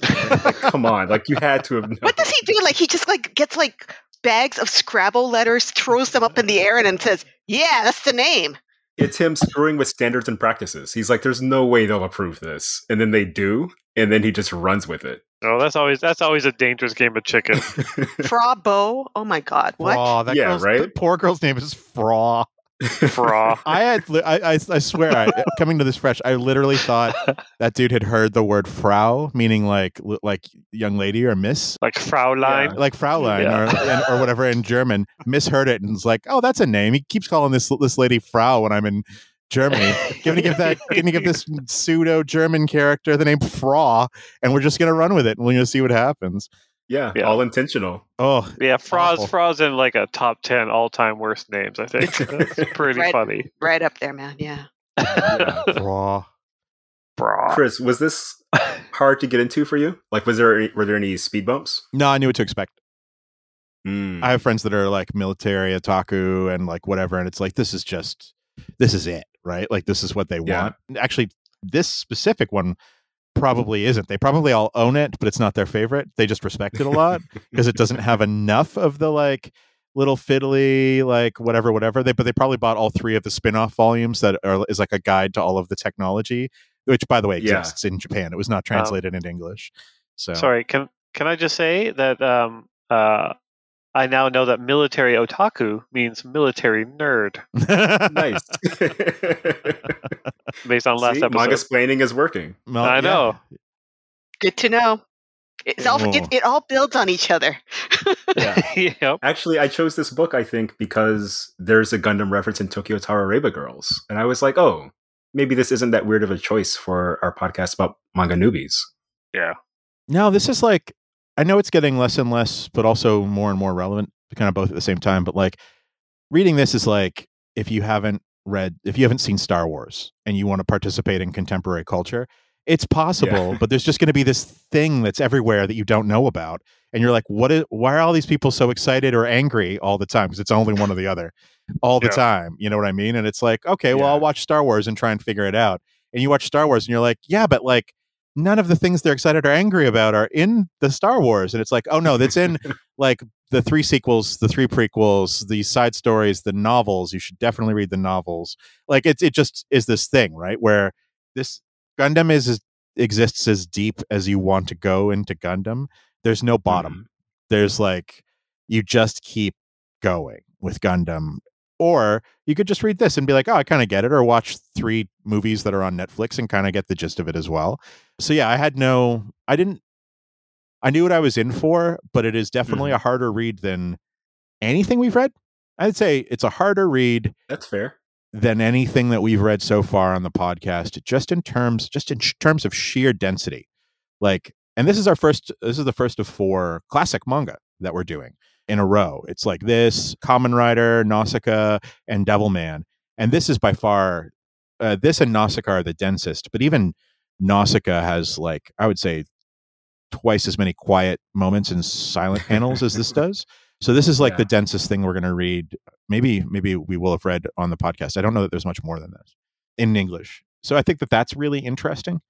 like, come on, like you had to have known. What does he do? Like, he just like gets like bags of Scrabble letters, throws them up in the air, and then says, "Yeah, that's the name." It's him screwing with standards and practices. He's like, there's no way they'll approve this, and then they do, and then he just runs with it. oh, that's always that's always a dangerous game of chicken. Fraw Bow. Oh my God, what? Fraw. That Yeah, girl's, right? The poor girl's name is Fraw. Fraw. I had, I, I, I swear, I, coming to this fresh, I literally thought that dude had heard the word Frau, meaning like, like young lady or miss, Like Fraulein. Yeah. like Fraulein Yeah. or, or whatever in German. Misheard it and was like, oh, that's a name. He keeps calling this this lady Frau when I'm in Germany. Gonna give that, gonna give this pseudo German character the name Fraw, and we're just gonna run with it, and we're gonna see what happens. Yeah, Yeah. all intentional. Oh, Yeah, Fraw's Awful. Fraw's in like a top ten all time worst names. I think that's pretty Right. funny. Right up there, man. Yeah. Yeah. Fraw. Fraw. Chris, was this hard to get into for you? Like, was there any, were there any speed bumps? No, I knew what to expect. Mm. I have friends that are like military otaku and like whatever, and it's like this is just this is it, right? Like this is what they yeah. want. Actually, this specific one probably isn't. They probably all own it, but it's not their favorite. They just respect it a lot because it doesn't have enough of the like little fiddly like whatever whatever they but they probably bought all three of the spin-off volumes that are is like a guide to all of the technology which by the way exists yeah. in japan it was not um, translated um, into english so sorry can can i just say that um uh I now know that military otaku means military nerd. nice. Based on last See, episode. Manga explaining is working. Well, I know. Good to know. It's all, it, it all builds on each other. yeah. yep. Actually, I chose this book, I think, because there's a Gundam reference in Tokyo Tarareba Girls. And I was like, oh, maybe this isn't that weird of a choice for our podcast about manga newbies. Yeah. No, this is like, I know it's getting less and less, but also more and more relevant, kind of both at the same time. But like, reading this is like, if you haven't read, if you haven't seen Star Wars and you want to participate in contemporary culture, it's possible, yeah. but there's just going to be this thing that's everywhere that you don't know about, and you're like, "What is? Why are all these people so excited or angry all the time? Because it's only one or the other, all the yeah. time. You know what I mean? And it's like, okay, yeah. well, I'll watch Star Wars and try and figure it out. And you watch Star Wars, and you're like, yeah, but like none of the things they're excited or angry about are in the Star Wars. And it's like, oh no, that's in like the three sequels, the three prequels, the side stories, the novels. You should definitely read the novels. Like it, it just is this thing, right? Where this Gundam is, is exists as deep as you want to go into Gundam. There's no bottom. Mm-hmm. There's like you just keep going with Gundam. Or you could just read this and be like, oh, I kind of get it, or watch three movies that are on Netflix and kind of get the gist of it as well. So yeah, I had no I didn't I knew what I was in for, but it is definitely mm-hmm. a harder read than anything we've read. I'd say it's a harder read. That's fair than anything that we've read so far on the podcast just in terms just in sh- terms of sheer density like and this is our first this is the first of four classic manga that we're doing in a row it's like this Kamen Rider nausicaa and devilman and this is by far uh, this and nausicaa are the densest but even nausicaa has like i would say twice as many quiet moments and silent panels as this does so this is like yeah. the densest thing we're going to read. Maybe maybe we will have read on the podcast. I don't know that there's much more than this in English. So I think that that's really interesting,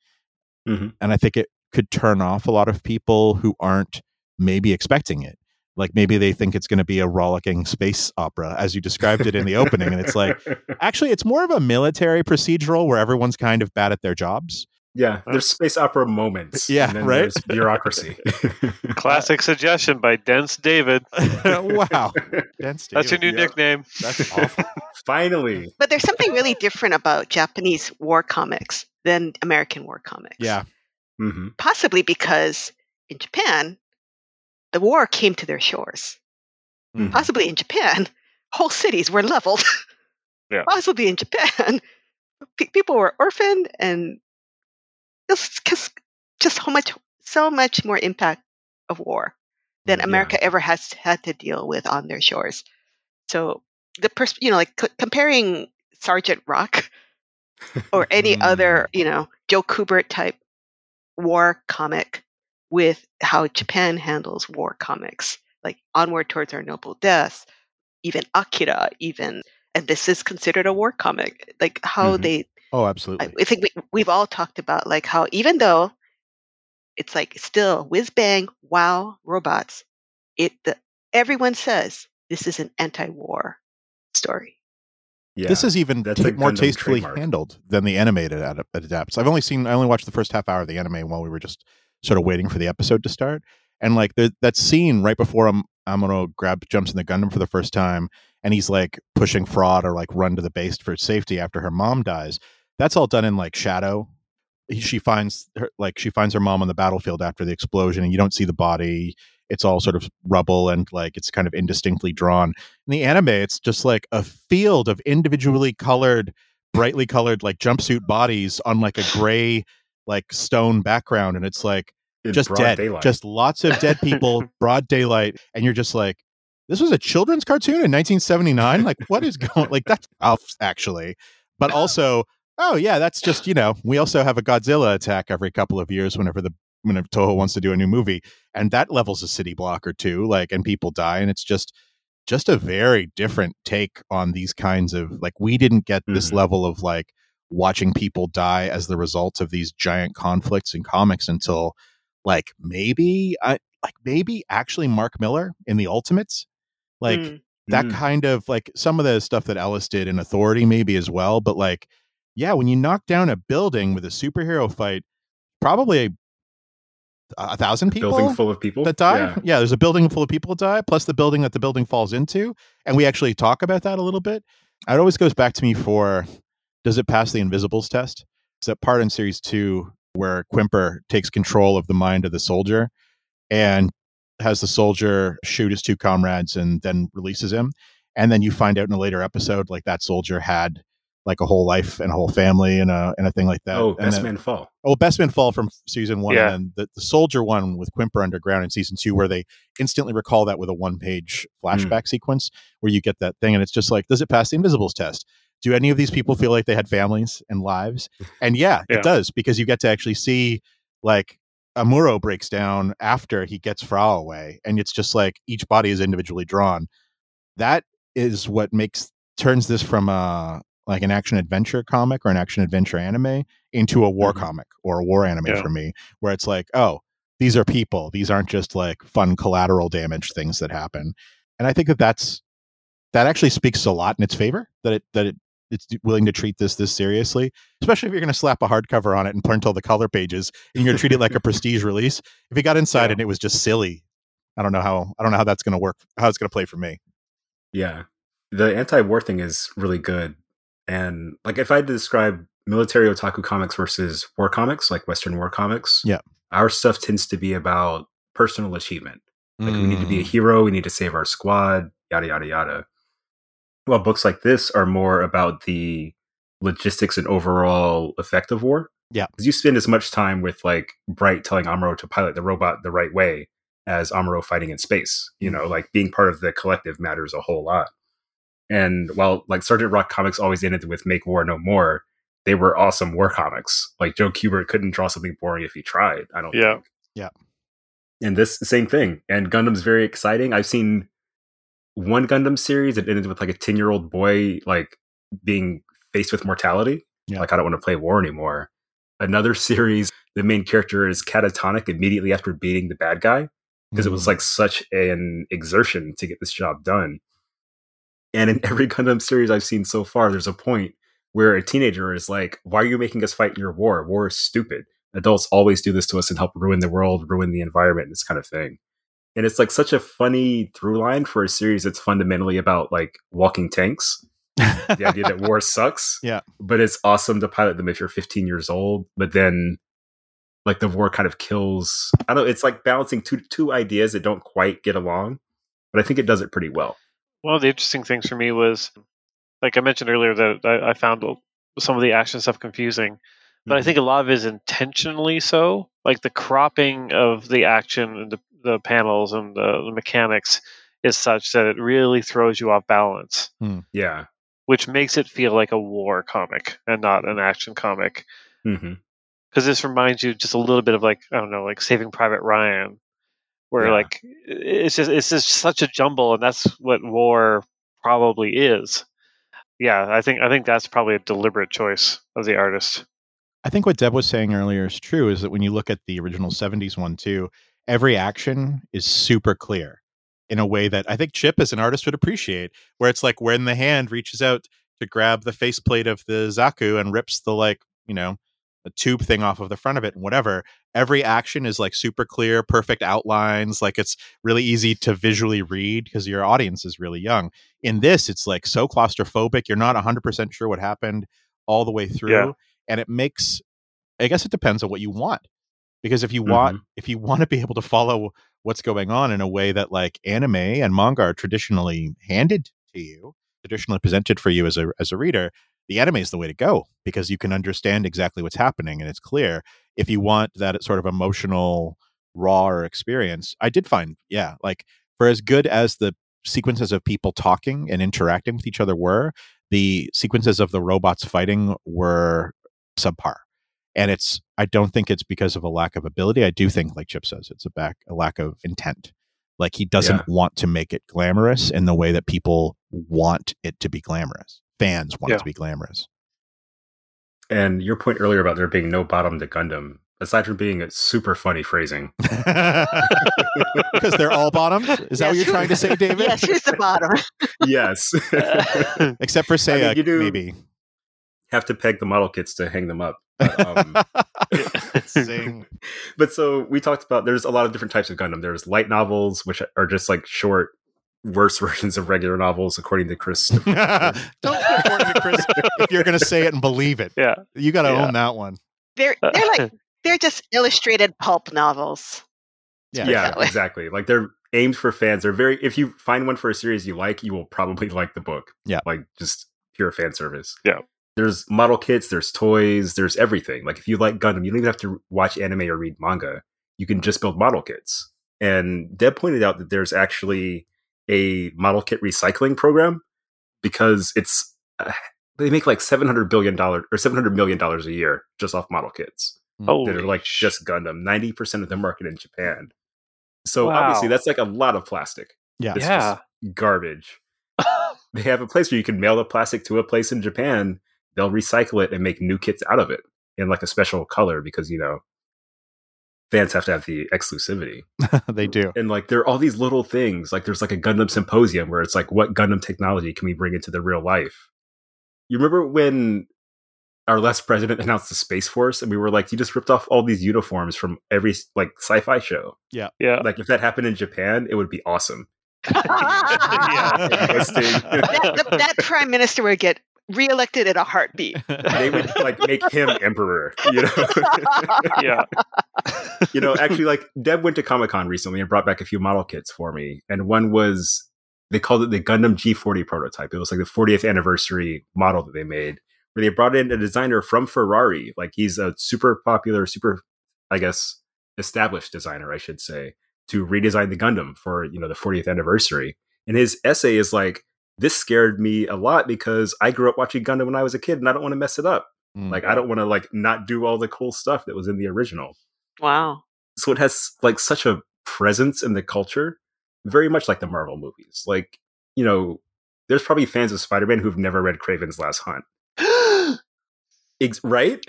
mm-hmm. and I think it could turn off a lot of people who aren't maybe expecting it. Like maybe they think it's going to be a rollicking space opera, as you described it in the opening, and it's like actually it's more of a military procedural where everyone's kind of bad at their jobs. Yeah, there's space opera moments. Yeah, right. bureaucracy. Classic suggestion by Dense David. wow, Dense David. That's your new yeah. nickname. That's awful. Finally. But there's something really different about Japanese war comics than American war comics. Yeah. Mm-hmm. Possibly because in Japan, the war came to their shores. Mm-hmm. Possibly in Japan, whole cities were leveled. Yeah. Possibly in Japan, people were orphaned and just just how much so much more impact of war than mm, America yeah. ever has had to deal with on their shores. So the pers- you know like c- comparing Sergeant Rock or any other you know Joe Kubert type war comic with how Japan handles war comics, like Onward Towards Our Noble Death, even Akira, even and this is considered a war comic. Like how mm-hmm. they Oh, absolutely. I, I think we, we've all talked about like how even though it's like still whiz bang, wow, robots, it the, everyone says this is an anti-war story. Yeah, this is even t- more tastefully trademark. handled than the animated ad- adapts. I've only seen, I only watched the first half hour of the anime while we were just sort of waiting for the episode to start. And like that scene right before I'm Amuro grab jumps in the Gundam for the first time, and he's like pushing Fraw or like run to the base for safety after her mom dies that's all done in like shadow she finds her like she finds her mom on the battlefield after the explosion and you don't see the body it's all sort of rubble and like it's kind of indistinctly drawn in the anime it's just like a field of individually colored brightly colored like jumpsuit bodies on like a gray like stone background and it's like in just dead daylight. just lots of dead people broad daylight and you're just like this was a children's cartoon in 1979 like what is going like that's off actually but also oh yeah, that's just you know we also have a Godzilla attack every couple of years whenever the when Toho wants to do a new movie, and that levels a city block or two, like, and people die, and it's just just a very different take on these kinds of like we didn't get this Mhm. level of like watching people die as the result of these giant conflicts in comics until like maybe I like maybe actually Mark Millar in the Ultimates, like Mm. that Mm. kind of like some of the stuff that Ellis did in Authority maybe as well, but like yeah, when you knock down a building with a superhero fight, probably a, a thousand people building full of people that die. Yeah. Yeah. there's a building full of people that die, plus the building that the building falls into, and we actually talk about that a little bit. It always goes back to me for does it pass the Invisibles test? It's that part in series two where Quimper takes control of the mind of the soldier and has the soldier shoot his two comrades and then releases him. And then you find out in a later episode, like that soldier had like a whole life and a whole family and a and a thing like that. oh, And Best then- Man Fall. Oh, Best Man Fall from season one, Yeah. and then the, the Soldier one with Quimper Underground in season two, where they instantly recall that with a one page hmm. flashback sequence where you get that thing, and it's just like, does it pass the Invisibles test? Do any of these people feel like they had families and lives? And yeah, Yeah. it does because you get to actually see like Amuro breaks down after he gets Fraw away, and it's just like each body is individually drawn. That is what makes turns this from a like an action adventure comic or an action adventure anime into a war Mhm. comic or a war anime Yeah. for me, where it's like, oh, these are people. These aren't just like fun collateral damage things that happen. And I think that that's that actually speaks a lot in its favor that it that it it's willing to treat this this seriously, especially if you're going to slap a hardcover on it and print all the color pages and you're going to treat it like a prestige release. If you got inside Yeah. and it was just silly, I don't know how I don't know how that's going to work. How it's going to play for me. Yeah. The anti war thing is really good. And like if I had to describe military otaku comics versus war comics, like Western war comics, Yeah. our stuff tends to be about personal achievement. Like we need to be a Mm. hero, we need to save our squad, yada yada yada. Well, books like this are more about the logistics and overall effect of war. Yeah. Because you spend as much time with like Bright telling Amuro to pilot the robot the right way as Amuro fighting in space. You mm-hmm. know, like being part of the collective matters a whole lot. And while like Sergeant Rock comics always ended with make war no more, they were awesome war comics. Like Joe Kubert couldn't draw something boring if he tried. I don't Yeah. think. Yeah. And this same thing. And Gundam's very exciting. I've seen one Gundam series that ended with like a 10 year old boy like being faced with mortality. Yeah. Like I don't want to play war anymore. Another series, the main character is catatonic immediately after beating the bad guy because it was Mm. like such an exertion to get this job done. And in every Gundam series I've seen so far, there's a point where a teenager is like, Why are you making us fight in your war? War is stupid. Adults always do this to us and help ruin the world, ruin the environment, this kind of thing. And it's like such a funny through line for a series that's fundamentally about like walking tanks. The idea that war sucks. Yeah. But it's awesome to pilot them if you're 15 years old. But then like the war kind of kills I don't know, it's like balancing two two ideas that don't quite get along. But I think it does it pretty well. One of the interesting things for me was, like I mentioned earlier, that I, I found some of the action stuff confusing. But I Mhm. think a lot of it is intentionally so. Like the cropping of the action and the, the panels and the, the mechanics is such that it really throws you off balance, hmm. Yeah. which makes it feel like a war comic and not an action comic. Mm-hmm. Because this reminds you just a little bit of like I don't know, like Saving Private Ryan, where Yeah. like it's just it's just such a jumble, and that's what war probably is. Yeah, I think I think that's probably a deliberate choice of the artist. I think what Deb was saying earlier is true is that when you look at the original 70s one too, every action is super clear in a way that I think Chip as an artist would appreciate, where it's like when the hand reaches out to grab the faceplate of the Zaku and rips the like, you know, a tube thing off of the front of it and whatever. Every action is like super clear, perfect outlines, like it's really easy to visually read because your audience is really young. In this, it's like so claustrophobic, you're not 100% sure what happened all the way through Yeah. and it makes i guess it depends on what you want because if you want mm-hmm. if you want to be able to follow what's going on in a way that like anime and manga are traditionally handed to you traditionally presented for you as a as a reader the anime is the way to go because you can understand exactly what's happening and it's clear. If you want that sort of emotional raw experience i did find yeah like for as good as the sequences of people talking and interacting with each other were the sequences of the robots fighting were subpar and it's I don't think it's because of a lack of ability. I do think, like Chip says, it's a back a lack of intent. Like he doesn't Yeah. want to make it glamorous in the way that people want it to be glamorous. Fans want Yeah. it to be glamorous. And your point earlier about there being no bottom to Gundam, aside from being a super funny phrasing, Because they're all bottoms. Is that what you're trying to say, David? yes, here's the bottom. yes, Except for Saya, you do- maybe. have to peg the model kits to hang them up. But, um, Zing. but so we talked about there's a lot of different types of Gundam. There's light novels, which are just like short, worse versions of regular novels, according to Chris. Don't according to Chris if you're going to say it and believe it. yeah. You got to Yeah. own that one. They're they're like they're just illustrated pulp novels. Yeah. yeah, exactly. Like they're aimed for fans. They're very. If you find one for a series you like, you will probably like the book. Yeah. like just pure fan service. Yeah. There's model kits. There's toys. There's everything. Like if you like Gundam, you don't even have to watch anime or read manga. You can just build model kits. And Deb pointed out that there's actually a model kit recycling program because it's uh, they make like seven hundred billion dollars or seven hundred million dollars a year just off model kits Holy that are like sh- just Gundam. Ninety percent of the market in Japan. So Wow. obviously that's like a lot of plastic. Yeah. It's Yeah. just garbage. They have a place where you can mail the plastic to a place in Japan. They'll recycle it and make new kits out of it in like a special color because you know fans have to have the exclusivity. they do. And like there are all these little things. Like there's like a Gundam symposium where it's like what Gundam technology can we bring into the real life? You remember when our last president announced the Space Force and we were like, you just ripped off all these uniforms from every like sci-fi show. yeah. Yeah. Like if that happened in Japan, it would be awesome. Yeah. That, that, that prime minister would get reelected in a heartbeat. they would like make him emperor, you know. yeah. you know, actually, like Deb went to Comic Con recently and brought back a few model kits for me, and one was they called it the Gundam G40 prototype. It was like the 40th anniversary model that they made, where they brought in a designer from Ferrari. Like he's a super popular, super, I guess, established designer, I should say, to redesign the Gundam for you know the 40th anniversary. And his essay is like, this scared me a lot because I grew up watching Gundam when I was a kid, and I don't want to mess it up. Mm. Like I don't want to like not do all the cool stuff that was in the original wow. so it has like such a presence in the culture very much like the marvel movies like you know there's probably fans of spider-man who've never read Kraven's last hunt Ex- right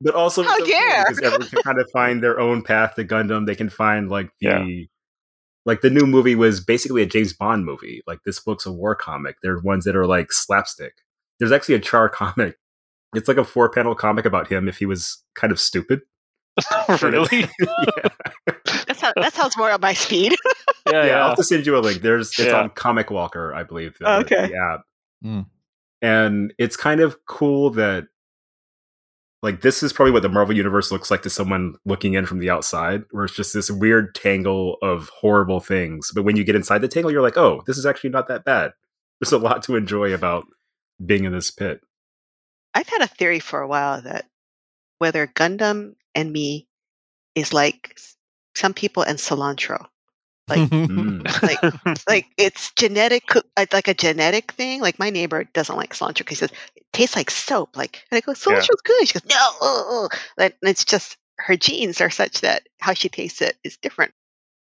but also How dare! because everyone can kind of find their own path to gundam they can find like the Yeah. Like the new movie was basically a james bond movie like this book's a war comic there are ones that are like slapstick there's actually a char comic it's like a four panel comic about him if he was kind of stupid really? yeah. That sounds, that sounds more up my speed. Yeah. yeah, I'll Yeah. have to send you a link. There's it's Yeah. on Comic Walker, I believe. the- Okay. The app. Mm. And it's kind of cool that like this is probably what the Marvel universe looks like to someone looking in from the outside, where it's just this weird tangle of horrible things. But when you get inside the tangle, you're like, oh, this is actually not that bad. There's a lot to enjoy about being in this pit. I've had a theory for a while that whether Gundam and me is like some people and cilantro. Like- Mm. Like, like it's genetic, uh, like a genetic thing. Like my neighbor doesn't like cilantro because it tastes like soap. Like, and I go, cilantro's good. She goes, no. uh, uh." And it's just her genes are such that how she tastes it is different.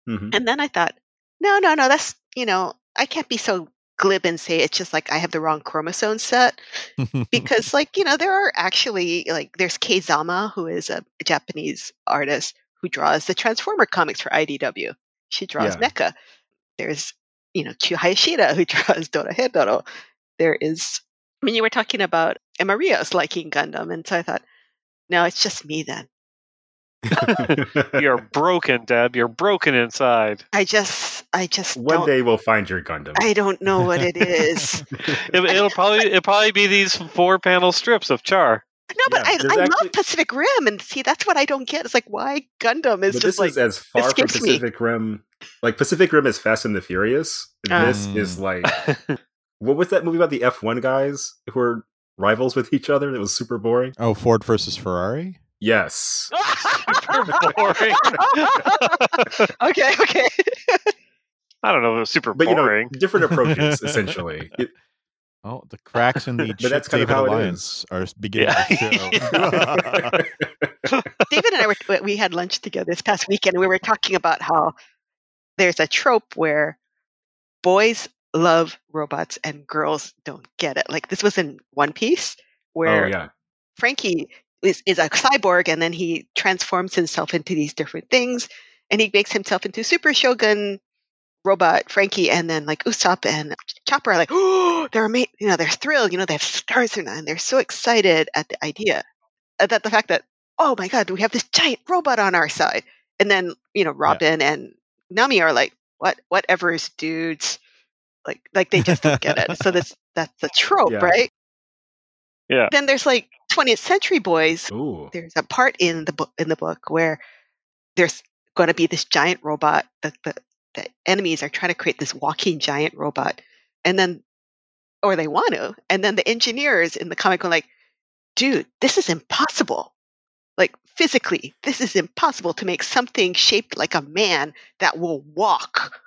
Mhm. And then I thought, no, no, no, that's, you know, I can't be so glib and say it's just like I have the wrong chromosome set because, like, you know, there are actually, like, there's Kei Zama, who is a Japanese artist who draws the Transformer comics for IDW. She draws Yeah. NECA. There's, you know, Q Hayashida, who draws Dorohedoro. There is, when you were talking about Emma Rios liking Gundam, and so I thought, no, it's just me then. You're broken, Deb. You're broken inside. I just, I just One day we'll find your Gundam. I don't know what it is. It, it'll probably it'll probably be these four panel strips of char. No, but Yeah, I, I actually- love Pacific Rim, and see, that's what I don't get. It's like why Gundam is but just this like is as far from skips me. Pacific Rim. Like Pacific Rim is Fast and the Furious. Ah. This is like what was that movie about the F1 guys who were rivals with each other that was super boring? oh, Ford versus Ferrari. Yes. Super boring. okay, okay. I don't know. It was super But you boring. know, different approaches essentially. It- Oh, the cracks in the But that's Chip kind of David how it Alliance are beginning Yeah. to show. David and I were we had lunch together this past weekend. and We were talking about how there's a trope where boys love robots and girls don't get it. Like this was in One Piece, oh, where oh yeah. Franky is, is a cyborg and then he transforms himself into these different things and he makes himself into Super Shogun robot Franky and then like Usopp and Chopper are like, oh, they're amazing. You know, they're thrilled. You know, they have stars in them and they're so excited at the idea uh, that the fact that, oh my God, we have this giant robot on our side. And then, you know, Robin and Nami are like, what, whatever's dudes. Like, like they just don't get it. So that's, that's the trope, Yeah. right? Yeah. Then there's like 20th century boys Ooh. there's a part in the book in the book where there's going to be this giant robot that the, the enemies are trying to create this walking giant robot and then or they want to and then the engineers in the comic are like dude this is impossible. Like physically this is impossible to make something shaped like a man that will walk.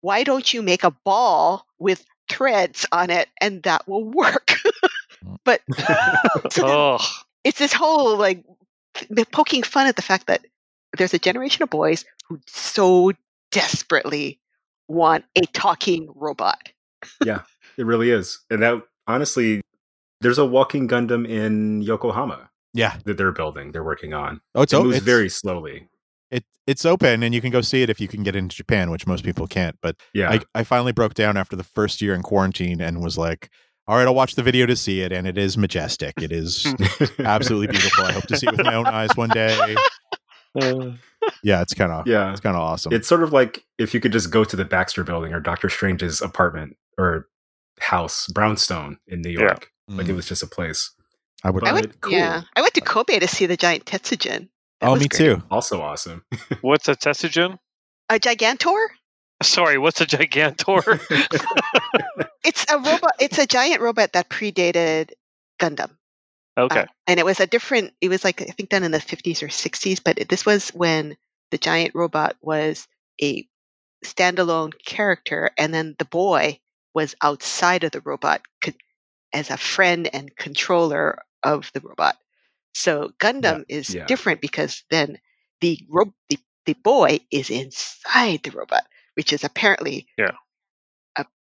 Why don't you make a ball with threads on it and that will work? Mm. But so oh, it's this whole like poking fun at the fact that there's a generation of boys who so desperately want a talking robot. Yeah, it really is. And that honestly, there's a walking Gundam in Yokohama yeah. that they're building, they're working on. Oh, it's, It moves it's very slowly. it it's open and you can go see it if you can get into Japan, which most people can't. But Yeah. I, I finally broke down after the first year in quarantine and was like, all right, I'll watch the video to see it, and it is majestic. It is absolutely beautiful. I hope to see it with my own eyes one day. Yeah, it's kind of yeah. it's kind of awesome. It's sort of like if you could just go to the Baxter building or Doctor Strange's apartment or house, Brownstone in New Yeah. York. Like it Mm, was just a place. I would. But- I went, cool. yeah, I went to Kobe to see the giant Tetsujin. That oh, me great. too. Also awesome. what's a Tetsujin? A Gigantor? Sorry, what's a Gigantor? It's a robot. It's a giant robot that predated Gundam. Okay. Uh, and it was a different, it was like, I think done in the 50s or 60s, but it- this was when the giant robot was a standalone character, and then the boy was outside of the robot co- as a friend and controller of the robot. So Gundam is yeah. different because then the, ro- the the boy is inside the robot, which is apparently Yeah.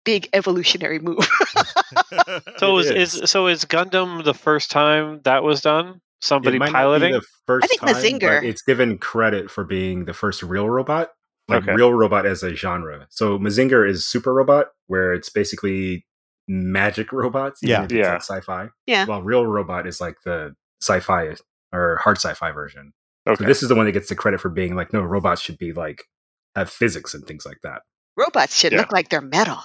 A big evolutionary move. So It is, is. is so is Gundam the first time that was done? Somebody it might piloting? not be the first I think time, Mazinger- but it's given credit for being the first real robot, like Okay. real robot as a genre. So Mazinger is super robot, where it's basically magic robots. even Yeah. it's Yeah. like sci-fi. Yeah. While real robot is like the sci-fi or hard sci-fi version. okay. So this is the one that gets the credit for being like, no, robots should be like have physics and things like that. Robots should Yeah. look like they're metal.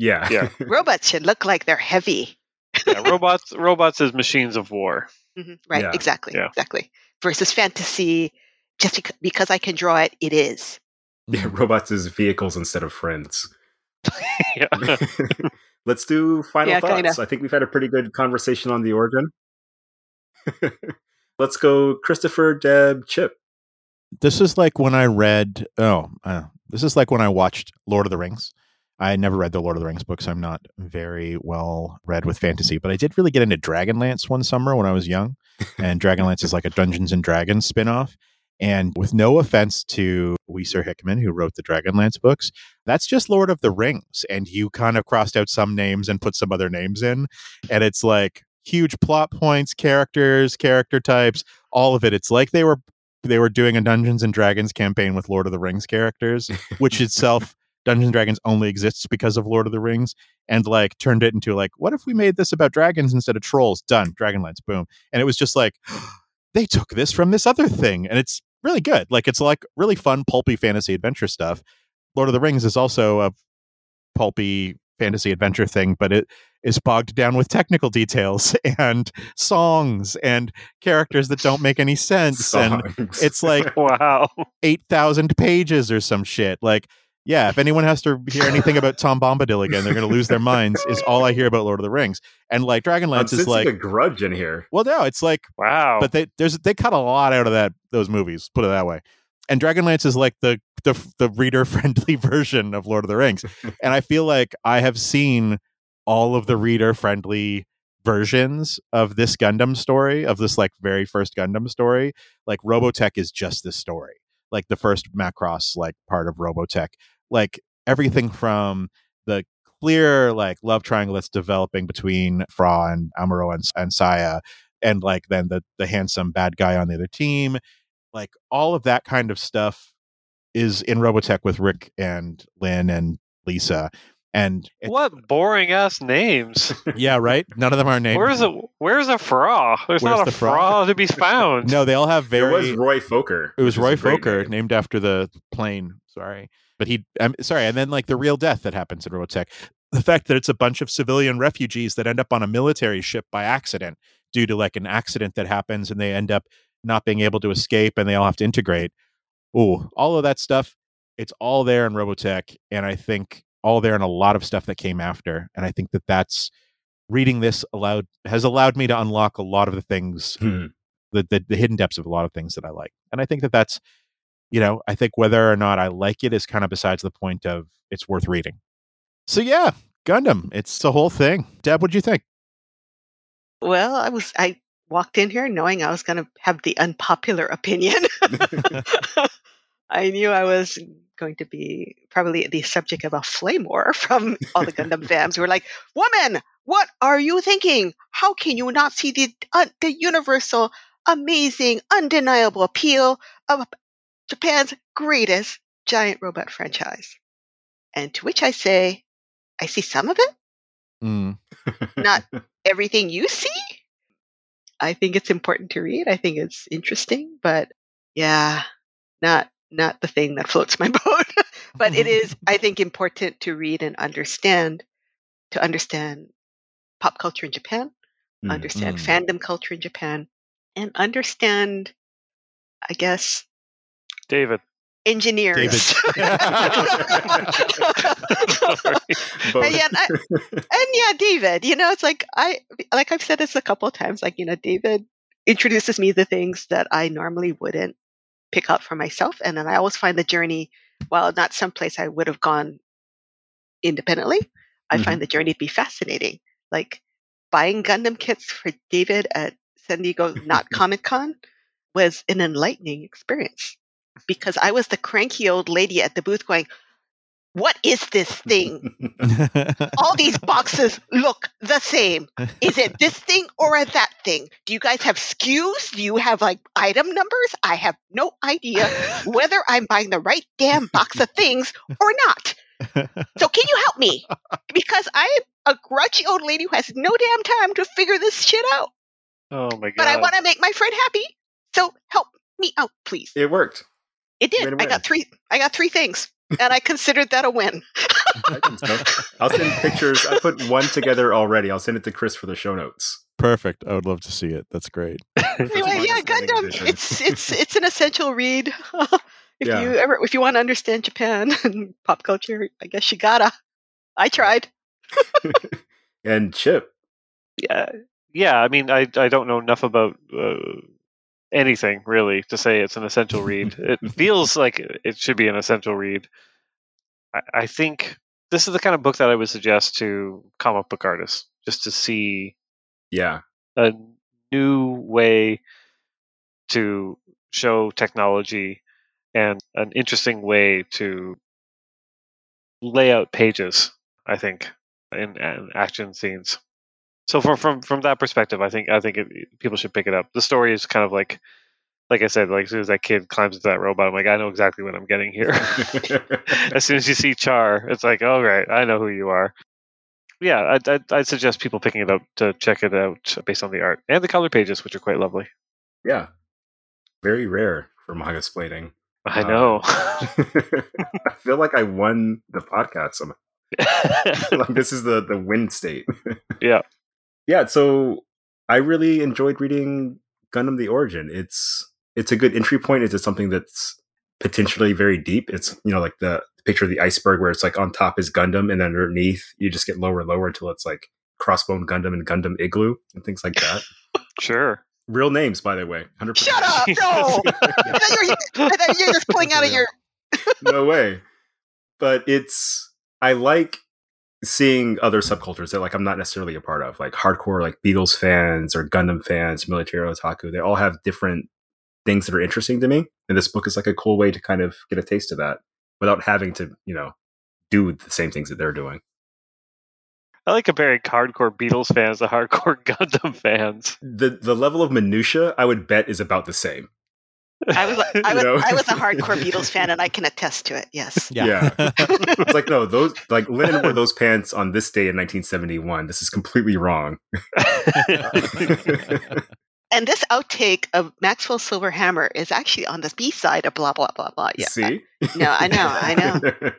Yeah. Yeah. Robots should look like they're heavy. yeah, robots robots as machines of war. Mhm, Right, Yeah. exactly, Yeah. exactly. Versus fantasy, just because I can draw it, it is. yeah. Robots as vehicles instead of friends. yeah. Let's do final Yeah, thoughts. kinda. I think we've had a pretty good conversation on the origin. Let's go, Christopher, Deb, Chip. this is like when I read. Oh, uh, this is like when I watched Lord of the Rings. I never read the Lord of the Rings books. So I'm not very well read with fantasy, but I did really get into Dragonlance one summer when I was young. And Dragonlance is like a Dungeons and Dragons spinoff. And with no offense to Weiser Hickman, who wrote the Dragonlance books, that's just Lord of the Rings. And you kind of crossed out some names and put some other names in. And it's like huge plot points, characters, character types, all of it. It's like they were they were doing a Dungeons and Dragons campaign with Lord of the Rings characters, which itself Dungeons and Dragons only exists because of Lord of the Rings, and like turned it into like, what if we made this about dragons instead of trolls? Done, Dragonlance, boom. And it was just like they took this from this other thing, and it's really good. Like it's like really fun, pulpy fantasy adventure stuff. Lord of the Rings is also a pulpy fantasy adventure thing, but it is bogged down with technical details and songs and characters that don't make any sense and it's like wow. 8000 pages or some shit like yeah if anyone has to hear anything about tom bombadil again they're going to lose their minds is all i hear about lord of the rings and like I'm dragonlance is like a grudge in here. well no it's like Wow. but they there's they cut a lot out of that those movies put it that way and dragonlance is like the the, the reader friendly version of lord of the rings and i feel like i have seen all of the reader friendly versions of this Gundam story, of this like very first Gundam story. Like Robotech is just this story. Like the first Macross like part of Robotech. Like everything from the clear like love triangle that's developing between Fraw and Amuro and, and Saya and like then the the handsome bad guy on the other team. Like all of that kind of stuff is in Robotech with Rick and Lynn and Lisa. And what boring ass names? yeah, right. None of them are named. Where's a Where's a Fraw? There's Where's not the a Fraw to be found. no, they all have very. It was Roy Fokker. It was Roy is a great Fokker, name. named after the plane. Sorry, but he. I'm sorry, and then like the real death that happens in Robotech. The fact that it's a bunch of civilian refugees that end up on a military ship by accident due to like an accident that happens, and they end up not being able to escape, and they all have to integrate. Oh, all of that stuff. It's all there in Robotech, and I think all there and a lot of stuff that came after. And I think that that's reading this allowed has allowed me to unlock a lot of the things Hmm. the, the the hidden depths of a lot of things that I like. And I think that that's you know, I think whether or not I like it is kind of besides the point of it's worth reading. So yeah, Gundam, it's the whole thing. Deb, what'd you think? Well, I was I walked in here knowing I was going to have the unpopular opinion. I knew I was going to be probably the subject of a flame war from all the Gundam fans who were like, "Woman, what are you thinking? How can you not see the uh, the universal, amazing, undeniable appeal of Japan's greatest giant robot franchise?" And to which I say, I see some of it, Mm. not everything you see. I think it's important to read. I think it's interesting, but yeah, not not the thing that floats my boat. but it is, I think, important to read and understand to understand pop culture in Japan, Mm. understand Mm. fandom culture in Japan, and understand, I guess, David. engineers. Both. And yeah, and I- and yeah, David, you know, it's like I like I've said this a couple of times. Like you know, David introduces me to things that I normally wouldn't pick up for myself, and then I always find the journey, while not someplace I would have gone independently, I Mhm. find the journey to be fascinating. Like buying Gundam kits for David at San Diego Not Comic Con was an enlightening experience because I was the cranky old lady at the booth going, "What is this thing?" all these boxes look the same. Is it this thing or that thing? Do you guys have SKUs? Do you have like item numbers? I have no idea whether I'm buying the right damn box of things or not. So can you help me? Because I'm a grouchy old lady who has no damn time to figure this shit out. Oh my god. But I want to make my friend happy. So help me out, please. it worked. It did. I got three I got three things. And I considered that a win. I think so. I'll send pictures. I put one together already. I'll send it to Chris for the show notes. Perfect. I would love to see it. That's great. anyway, yeah, Gundam. Edition. It's it's it's an essential read. if Yeah. you ever if you want to understand Japan and pop culture, I guess you gotta. I tried. And Chip. yeah, yeah. I mean, I I don't know enough about uh, anything really to say it's an essential read. it feels like it should be an essential read. I, I think this is the kind of book that I would suggest to comic book artists just to see Yeah. a new way to show technology and an interesting way to lay out pages i think in, in action scenes so from from from that perspective i think i think it, people should pick it up the story is kind of like like i said like as soon as that kid climbs into that robot i'm like i know exactly what i'm getting here as soon as you see char it's like oh right i know who you are yeah I'd, I'd, I'd suggest people picking it up to check it out based on the art and the color pages which are quite lovely yeah. Very rare for Mangasplaining. i Uh, know I feel like I won the podcast. somehow. like this is the the win state. Yeah. Yeah, so I really enjoyed reading Gundam the Origin. It's it's a good entry point into something that's potentially very deep. It's you know like the picture of the iceberg where it's like on top is Gundam and underneath you just get lower and lower until it's like Crossbone Gundam and Gundam Igloo and things like that. sure Real names, by the way. 100%. Shut up! No, I thought you were, I thought you were just pulling out of your. no way. But it's I like seeing other subcultures that like I'm not necessarily a part of, like hardcore like Beatles fans or Gundam fans, military otaku. They all have different things that are interesting to me, and this book is like a cool way to kind of get a taste of that without having to, you know, do the same things that they're doing. I like comparing hardcore Beatles fans to hardcore Gundam fans. The the level of minutia I would bet is about the same. I was I was, I was a hardcore Beatles fan, and I can attest to it. Yes. Yeah. yeah. it's like no, those like Lennon wore those pants on this day in 1971. This is completely wrong. and this outtake of Maxwell Silverhammer is actually on the B side of blah blah blah blah. Yeah. See? No, I know, I know.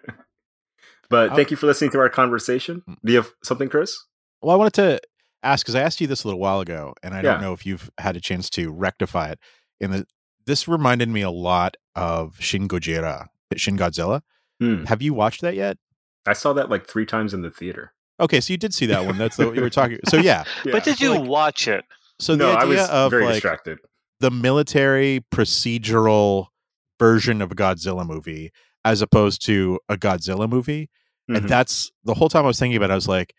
but thank you for listening to our conversation. Mm. Do you have something, Chris? Well, I wanted to ask because I asked you this a little while ago, and I yeah. don't know if you've had a chance to rectify it. In the this reminded me a lot of Shin Gojira, Shin Godzilla. Hmm. Have you watched that yet? I saw that like three times in the theater. Okay, so you did see that one. That's what you were talking. So yeah, yeah. but did you like, watch it? So the no, idea I was of very like distracted. the military procedural version of a Godzilla movie as opposed to a Godzilla movie, mm-hmm. and that's the whole time I was thinking about. it, I was like,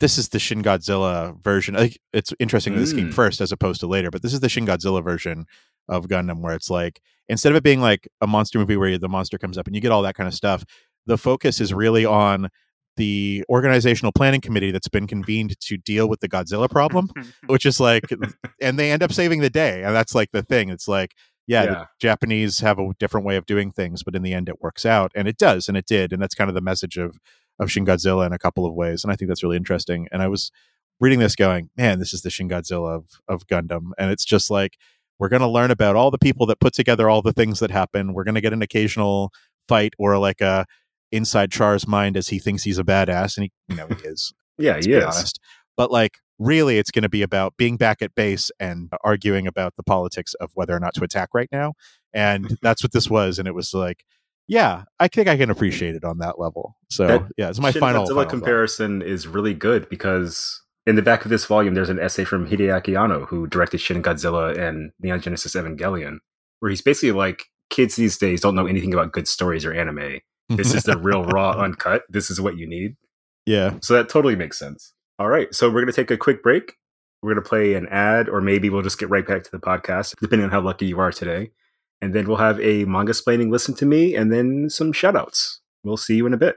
this is the Shin Godzilla version. I think it's interesting that this came mm. first as opposed to later, but this is the Shin Godzilla version of Gundam, where it's like instead of it being like a monster movie where the monster comes up and you get all that kind of stuff, the focus is really on the organizational planning committee that's been convened to deal with the Godzilla problem, which is like, and they end up saving the day. And that's like the thing. It's like, yeah, yeah, the Japanese have a different way of doing things, but in the end it works out. And it does, and it did. And that's kind of the message of of Shin Godzilla in a couple of ways. And I think that's really interesting. And I was reading this going, man, this is the Shin Godzilla of, of Gundam. And it's just like, we're going to learn about all the people that put together all the things that happen. We're going to get an occasional fight or like a inside Char's mind as he thinks he's a badass, and he, you know, he is. yeah, he is. Honest. But like, really, it's going to be about being back at base and arguing about the politics of whether or not to attack right now. And that's what this was. And it was like, yeah, I think I can appreciate it on that level. So that yeah, it's my final, final comparison thought. is really good because in the back of this volume, there's an essay from Hideaki Anno, who directed Shin Godzilla and Neon Genesis Evangelion, where he's basically like, kids these days don't know anything about good stories or anime. This is the real raw uncut. This is what you need. Yeah. So that totally makes sense. All right. So we're going to take a quick break. We're going to play an ad, or maybe we'll just get right back to the podcast, depending on how lucky you are today. And then we'll have a Mangasplaining listen to me and then some shout outs. We'll see you in a bit.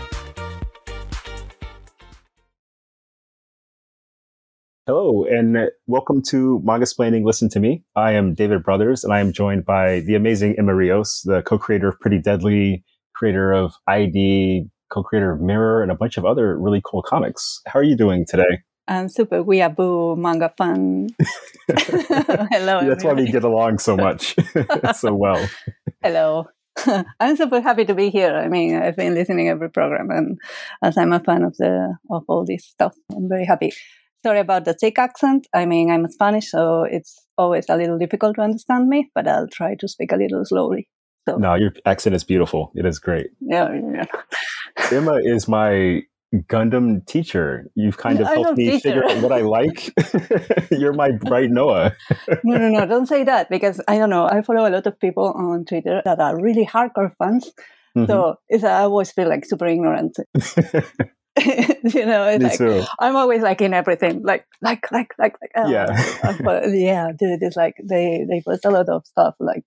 Hello, and uh, welcome to Mangasplaining Listen to Me. I am David Brothers, and I am joined by the amazing Emma Rios, the co-creator of Pretty Deadly, creator of ID, co-creator of Mirror, and a bunch of other really cool comics. How are you doing today? I'm super We are weeaboo manga fan. Hello. That's why we get along so much, so well. Hello. I'm super happy to be here. I mean, I've been listening every program, and as I'm a fan of the of all this stuff, I'm very happy. Sorry about the thick accent. I mean, I'm Spanish, so it's always a little difficult to understand me, but I'll try to speak a little slowly. So. No, your accent is beautiful. It is great. Yeah, yeah. Emma is my Gundam teacher. You've kind of helped me teacher. figure out what I like. You're my Bright Noa. no, no, no. Don't say that because I don't know. I follow a lot of people on Twitter that are really hardcore fans. Mm-hmm. So it's, I always feel like super ignorant. you know, it's Me like too. I'm always like in everything, like like like like like. Oh. Yeah, but yeah, dude, it's like they they post a lot of stuff like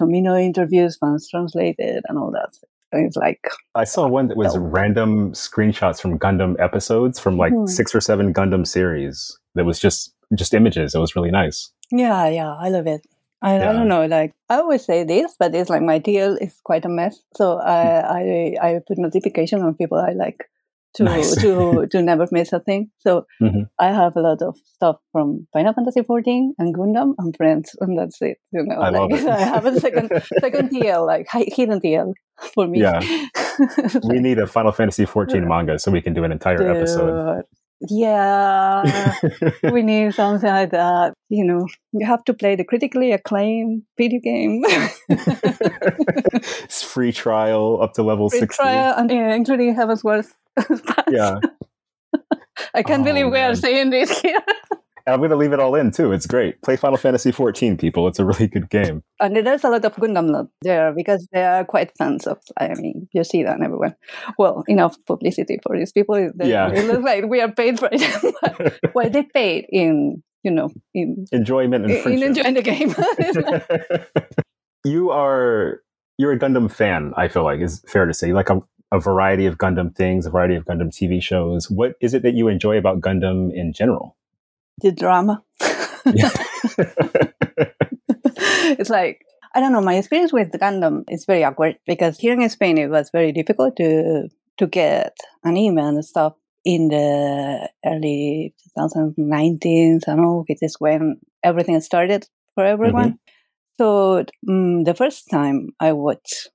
Tomino interviews, fans translated, and all that. And it's like I saw one that was random screenshots from Gundam episodes from like mm-hmm. six or seven Gundam series. That was just just images. It was really nice. Yeah, yeah, I love it. I, yeah. I, don't know. Like I always say this, but it's like my deal is quite a mess. So I, I I put notification on people I like to Nice. to to never miss a thing. So Mhm. I have a lot of stuff from Final Fantasy XIV and Gundam and Friends, and that's it. You know, I love it. I have a second second TL, like hi- hidden TL for me. Yeah. we need a Final Fantasy 14 manga so we can do an entire episode. Yeah, we need something like that. You know, you have to play the critically acclaimed video game. it's free trial up to level Free 60. trial, and, yeah, including Heavensward. Yeah. I can't Oh, believe we are saying this here. And I'm going to leave it all in too. It's great. Play Final Fantasy 14, people. It's a really good game. And there's a lot of Gundam love there because they are quite fans of. I mean, you see that everywhere. Well, enough publicity for these people. They, Yeah. it looks like we are paid for it. Well, they paid in you know in Enjoyment and in, in enjoying the game. you are you're a Gundam fan. I feel like is fair to say. Like a, a variety of Gundam things, a variety of Gundam TV shows. What is it that you enjoy about Gundam in general? the drama. it's like I don't know. My experience with Gundam is very awkward because here in Spain it was very difficult to to get an email and stuff in the early 2019. I know it is when everything started for everyone. So mm the first time I watched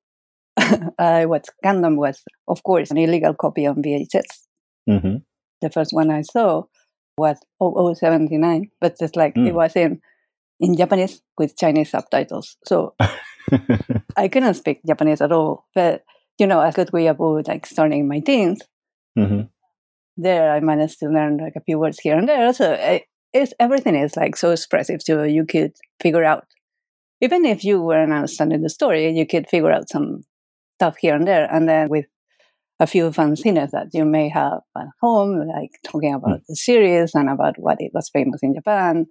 I watched Gundam was of course an illegal copy on VHS. hmm The first one I saw was 0079, but it's like it Mm. was in in Japanese with Chinese subtitles. So I couldn't speak Japanese at all. But you know, as good we about like starting my teens, hmm there I managed to learn like a few words here and there. So it, it's everything is like so expressive, so you could figure out. Even if you weren't understanding the story, you could figure out some stuff here and there. And then with a few fun scenes that you may have at home, like talking about mm. the series and about what it was famous in Japan,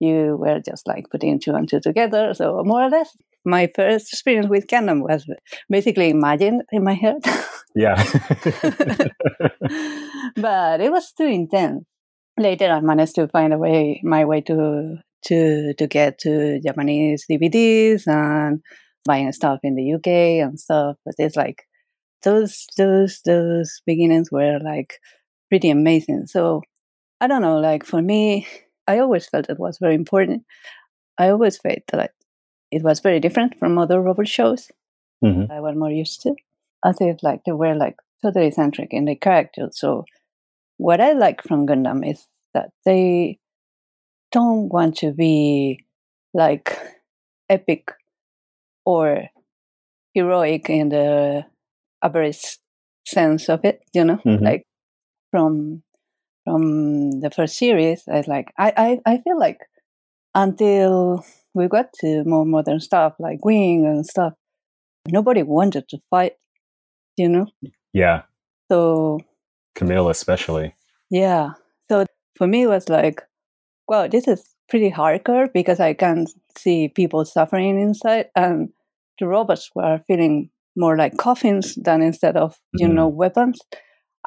you were just like putting two and two together. So more or less, my first experience with Gundam was basically imagined in my head. Yeah. but it was too intense. Later, I managed to find a way, my way to to to get to Japanese DVDs and buying stuff in the UK and stuff. But it's like those those those beginnings were like pretty amazing. So I don't know. Like for me, I always felt it was very important. I always felt that it was very different from other robot shows hmm I was more used to. I think like they were like totally centric in the characters. So what I like from Gundam is that they don't want to be like epic or heroic in the average sense of it, you know? Mhm. Like from from the first series, I like I, I, I feel like until we got to more modern stuff like Wing and stuff, nobody wanted to fight, you know? Yeah. So Kamille, especially. yeah. So for me, it was like, wow, this is pretty hardcore because I can see people suffering inside, and the robots were feeling more like coffins than instead of you Mhm. know weapons.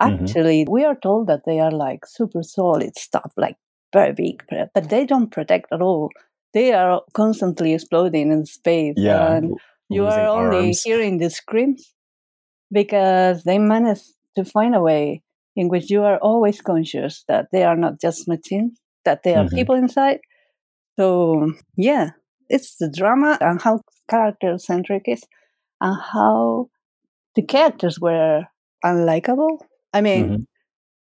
Mhm. Actually, we are told that they are like super solid stuff, like very big, but they don't protect at all. They are constantly exploding in space, Yeah. and you are only arms. hearing the screams because they managed to find a way in which you are always conscious that they are not just machines, that there are Mhm. people inside. So, yeah, it's the drama and how character centric is and how the characters were unlikable. I mean, Mhm.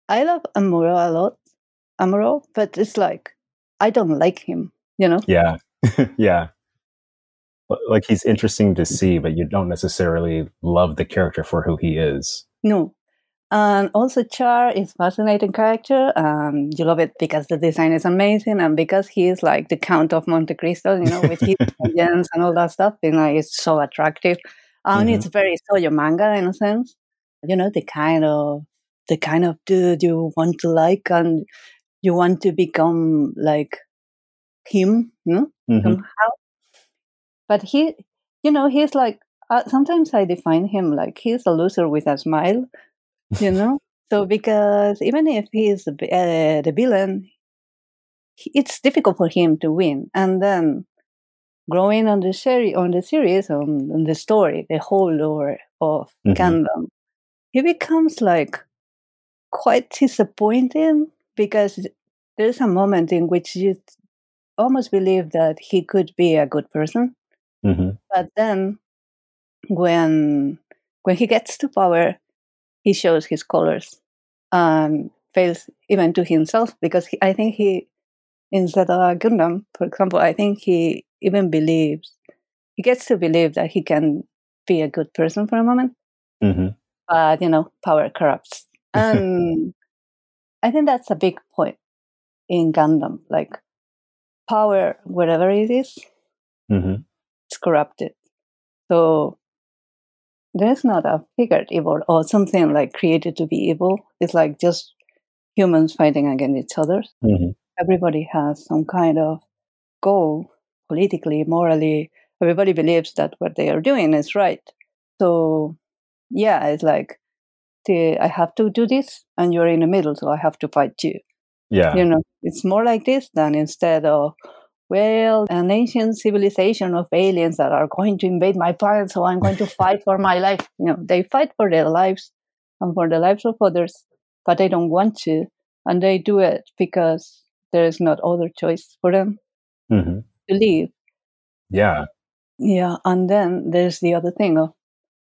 I love Amuro a lot, Amuro, but it's like, I don't like him, you know? Yeah. yeah. Like he's interesting to see, but you don't necessarily love the character for who he is. No. And also Char is fascinating character. Um, you love it because the design is amazing and because he is like the Count of Monte Cristo, you know, with his legends and all that stuff. You know, it's so attractive. And Mhm. it's very soyo manga in a sense. You know, the kind of the kind of dude you want to like and you want to become like him, you know? Mhm. somehow. But he, you know, he's like, uh, sometimes I define him like he's a loser with a smile, you know? so because even if he's the uh, the villain, it's difficult for him to win. And then growing on the series, on the series, on, on the story, the whole lore of Mhm. He becomes like quite disappointing because there's a moment in which you almost believe that he could be a good person. Mm-hmm. But then when when he gets to power, he shows his colors and fails even to himself because he, I think he, instead of Gundam, for example, I think he even believes, he gets to believe that he can be a good person for a moment. Mm-hmm. But, you know, power corrupts. And I think that's a big point in Gundam. Like, power, wherever it is, Mm-hmm. it's corrupted. So there's not a figured evil or something like created to be evil. It's like just humans fighting against each other. Mm-hmm. Everybody has some kind of goal, politically, morally. Everybody believes that what they are doing is right. So, yeah, it's like the, I have to do this, and you're in the middle, so I have to fight you. Yeah. You know, it's more like this than instead of well, an ancient civilization of aliens that are going to invade my planet, so I'm going to fight for my life. You know, they fight for their lives and for the lives of others, but they don't want to, and they do it because there is not other choice for them Mm-hmm. to live. Yeah. Yeah, and then there's the other thing of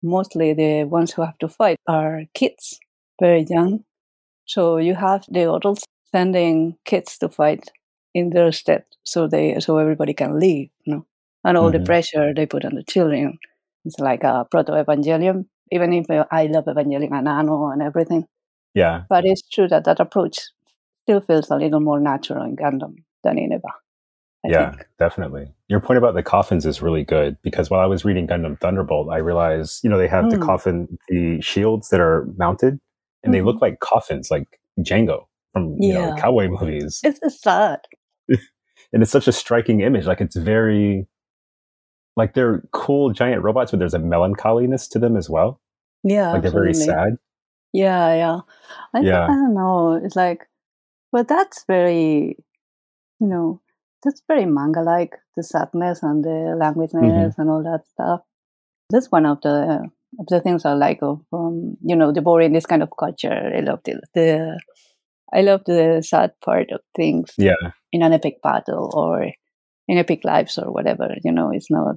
mostly the ones who have to fight are kids, very young. So you have the adults sending kids to fight in their stead, so they so everybody can live, you know, and all Mhm. the pressure they put on the children. It's like a proto Evangelion, even if uh, I love Evangelion and Anno and everything. Yeah. But it's true that that approach still feels a little more natural in Gundam than in Eva. I yeah, think. definitely. Your point about the coffins is really good because while I was reading Gundam Thunderbolt, I realized, you know, they have the Mm. coffin, the shields that are mounted, and they Mhm. look like coffins, like Django from you know Yeah. cowboy movies. It's, it's sad. And it's such a striking image. Like it's very, like they're cool giant robots, but there's a melancholiness to them as well. Yeah, Like they're very sad. Yeah, yeah. I, Yeah. I don't know. It's like, but that's very, you know, that's very manga like the sadness and the mm-hmm. languidness and all that stuff. That's one of the of the things I like of from you know the boring this kind of culture. I love the, the I love the sad part of things Yeah. in an epic battle or in epic lives or whatever. You know, it's not.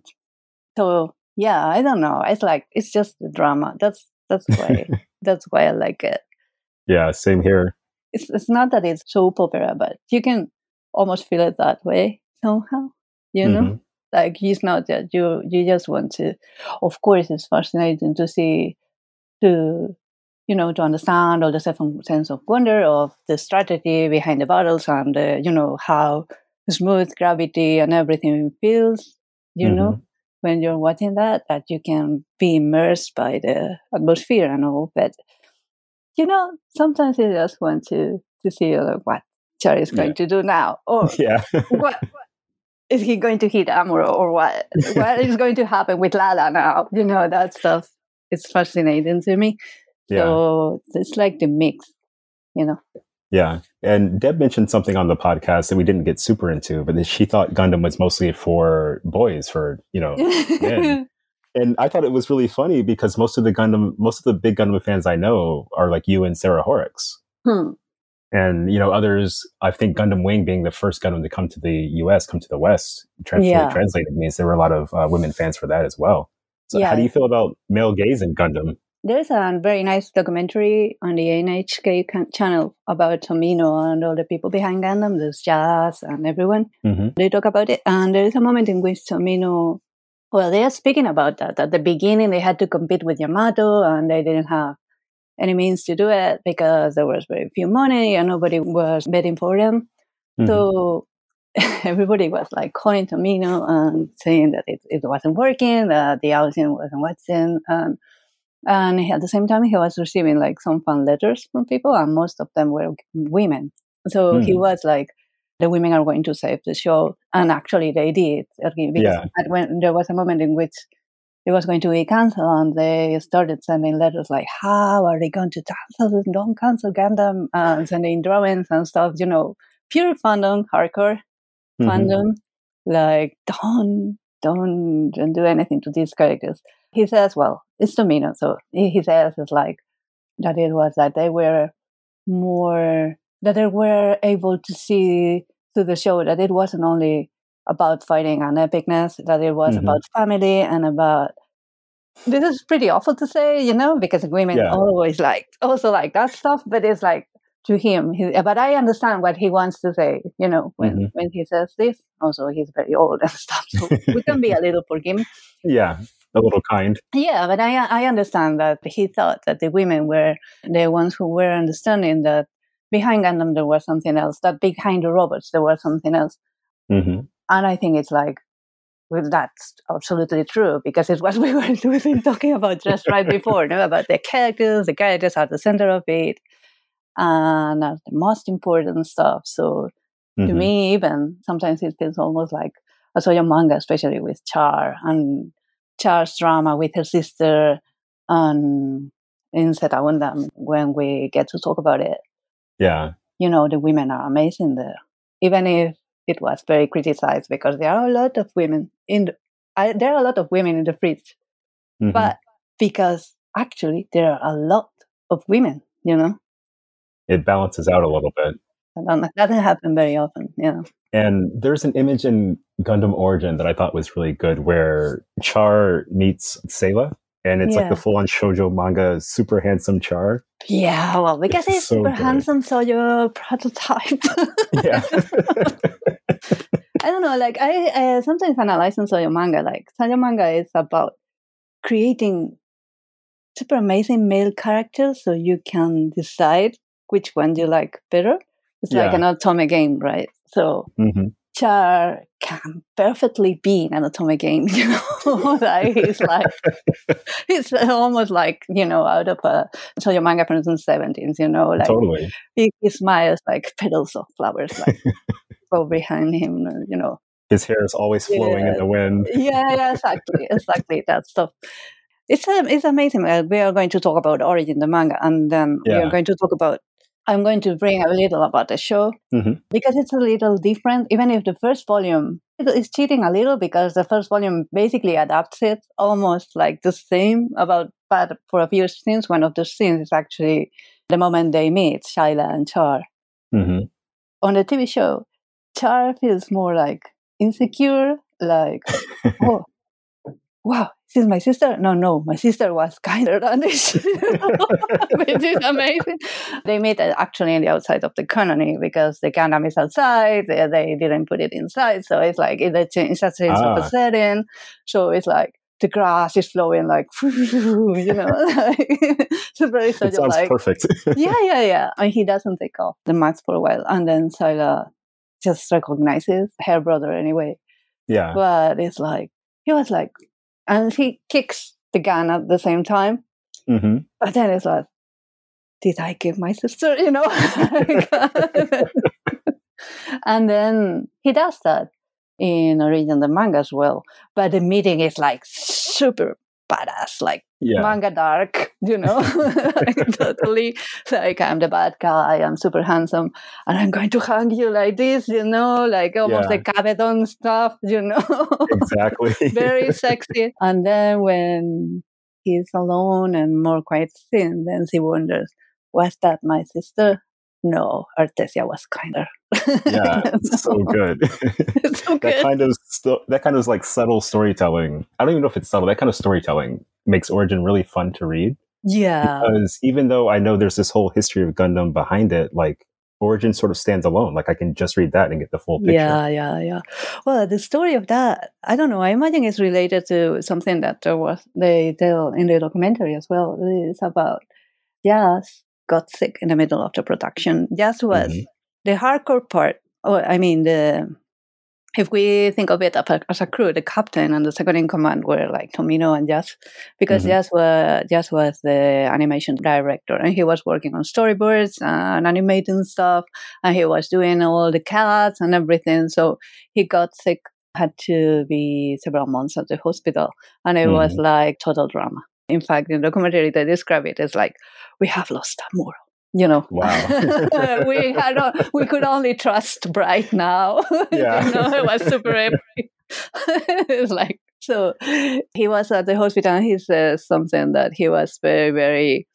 So yeah, I don't know. It's like it's just the drama. That's that's why that's why I like it. Yeah. Same here. It's it's not that it's soap opera, but you can almost feel it that way somehow. You know, Mhm. like it's not that you you just want to. Of course, it's fascinating to see to you know to understand all the sense of wonder of the strategy behind the battles and uh, you know how smooth gravity and everything feels. You know, when you're watching that, that you can be immersed by the atmosphere and all. But you know, sometimes you just want to to see uh, what Charlie is going Yeah. to do now, or Yeah. what is he going to hit Amuro, or what what is going to happen with Lalah now? You know, that stuff is fascinating to me. Yeah. So it's like the mix, you know. Yeah. And Deb mentioned something on the podcast that we didn't get super into, but that she thought Gundam was mostly for boys, for, you know, men. And I thought it was really funny because most of the Gundam, most of the big Gundam fans I know are like you and Sarah Horrocks. Hmm. And, you know, others, I think Gundam Wing being the first Gundam to come to the US, come to the West, tra- fully Yeah. translated means there were a lot of uh, women fans for that as well. So Yeah. how do you feel about male gaze in Gundam? There's a very nice documentary on the NHK can- channel about Tomino and all the people behind Gundam. There's Yaz and everyone. hmm They talk about it. And there is a moment in which Tomino, well, they are speaking about that. At the beginning, they had to compete with Yamato and they didn't have any means to do it because there was very few money and nobody was betting for them. Mhm. So everybody was like calling Tomino and saying that it, it wasn't working, that the audience wasn't watching. And, and at the same time, he was receiving like some fan letters from people, and most of them were women. So he Hmm. was like, the women are going to save the show. And actually, they did. Because Yeah. when there was a moment in which it was going to be canceled, and they started sending letters like, How are they going to cancel? Don't cancel Gundam, and sending drawings and stuff, you know, pure fandom, hardcore Mhm. fandom. Like, don't, don't, don't do anything to these characters. He says, well, it's Tomino. So he he says it's like that it was that they were more that they were able to see through the show that it wasn't only about fighting and epicness, that it was mm-hmm. about family and about this is pretty awful to say, you know, because women yeah. always like also like that stuff, but it's like to him. He, but I understand what he wants to say, you know, when mm-hmm. when he says this. Also, he's very old and stuff, so we can be a little forgiving. Yeah, a little kind. Yeah, but I I understand that he thought that the women were the ones who were understanding that behind Gundam there was something else. That behind the robots there was something else. Mm-hmm. And I think it's like well, that's absolutely true because it's what we were we've been talking about just right before, no? about the characters. The characters are the center of it, and are the most important stuff. So mm-hmm. to me, even sometimes it feels almost like a Soyo manga, especially with Char and Char's drama with her sister, and in Zeta Gundam when we get to talk about it. Yeah, you know the women are amazing there, even if it was very criticized because there are a lot of women in the, I, there are a lot of women in the fridge. Mm-hmm. but because actually there are a lot of women you know? It balances out a little bit that doesn't happen very often yeah and there's an image in gundam origin that i thought was really good where char meets Sayla and it's yeah. like the full-on shojo manga super handsome char yeah well because it's, it's so super good. handsome so your prototype yeah I don't know. Like I, I sometimes analyze Soyo manga. Like Soyo manga is about creating super amazing male characters, so you can decide which one you like better. It's yeah. like an otome game, right? So mm-hmm. Char can perfectly be an otome game. You know, like he's like it's almost like you know out of a so your manga from the seventies. You know, like totally. He, he smiles like petals of flowers. Like go behind him, you know. His hair is always flowing yeah. in the wind. yeah, yeah, exactly, exactly that stuff. It's um, it's amazing. we are going to talk about origin the manga, and then yeah. we are going to talk about. I'm going to bring a little about the show mm-hmm. because it's a little different. Even if the first volume is cheating a little because the first volume basically adapts it almost like the same about, but for a few scenes, one of the scenes is actually the moment they meet Sayla and Char. Mm-hmm. On the TV show, Char feels more like insecure, like, oh, wow, this is my sister. No, no, my sister was kinder than this, which is amazing. They meet actually in the outside of the colony because the Gundam is outside. They, they didn't put it inside, so it's like it's a change ah. of a setting. So it's like the grass is flowing like you know it's very it sounds like perfect yeah yeah yeah and he doesn't take off the mask for a while and then Sayla just recognizes her brother anyway. Yeah. But it's like, he was like, and he kicks the gun at the same time. Mm-hmm. But then it's like, did I give my sister, you know? and then he does that in the manga as well. But the meeting is like super badass, like yeah. manga dark, you know, like, totally like I'm the bad guy, I'm super handsome, and I'm going to hang you like this, you know, like almost yeah. like Kabedon stuff, you know. exactly. Very sexy. And then when he's alone and more quiet scene, then he wonders, was that my sister? No, Artesia was kinder. yeah, so, good. So good. that kind of st- that kind of like subtle storytelling. I don't even know if it's subtle. That kind of storytelling makes Origin really fun to read. Yeah, because even though I know there's this whole history of Gundam behind it, like Origin sort of stands alone. Like I can just read that and get the full picture. Yeah, yeah, yeah. Well, the story of that, I don't know. I imagine it's related to something that there was they tell in the documentary as well. It's about Yaz got sick in the middle of the production. Just was mm-hmm. the hardcore part. Oh, I mean, the if we think of it as a crew, the captain and the second in command were like Tomino and Yaz, because mm-hmm. Yaz was Yaz was the animation director, and he was working on storyboards and animating stuff, and he was doing all the cuts and everything. So he got sick, had to be several months at the hospital, and it mm-hmm. was like total drama. In fact, in the documentary, they describe it as like, we have lost Amuro. You know, wow. we had we could only trust Bright now. Yeah. you know, it was super epic. it's like so he was at the hospital and he says something that he was very, very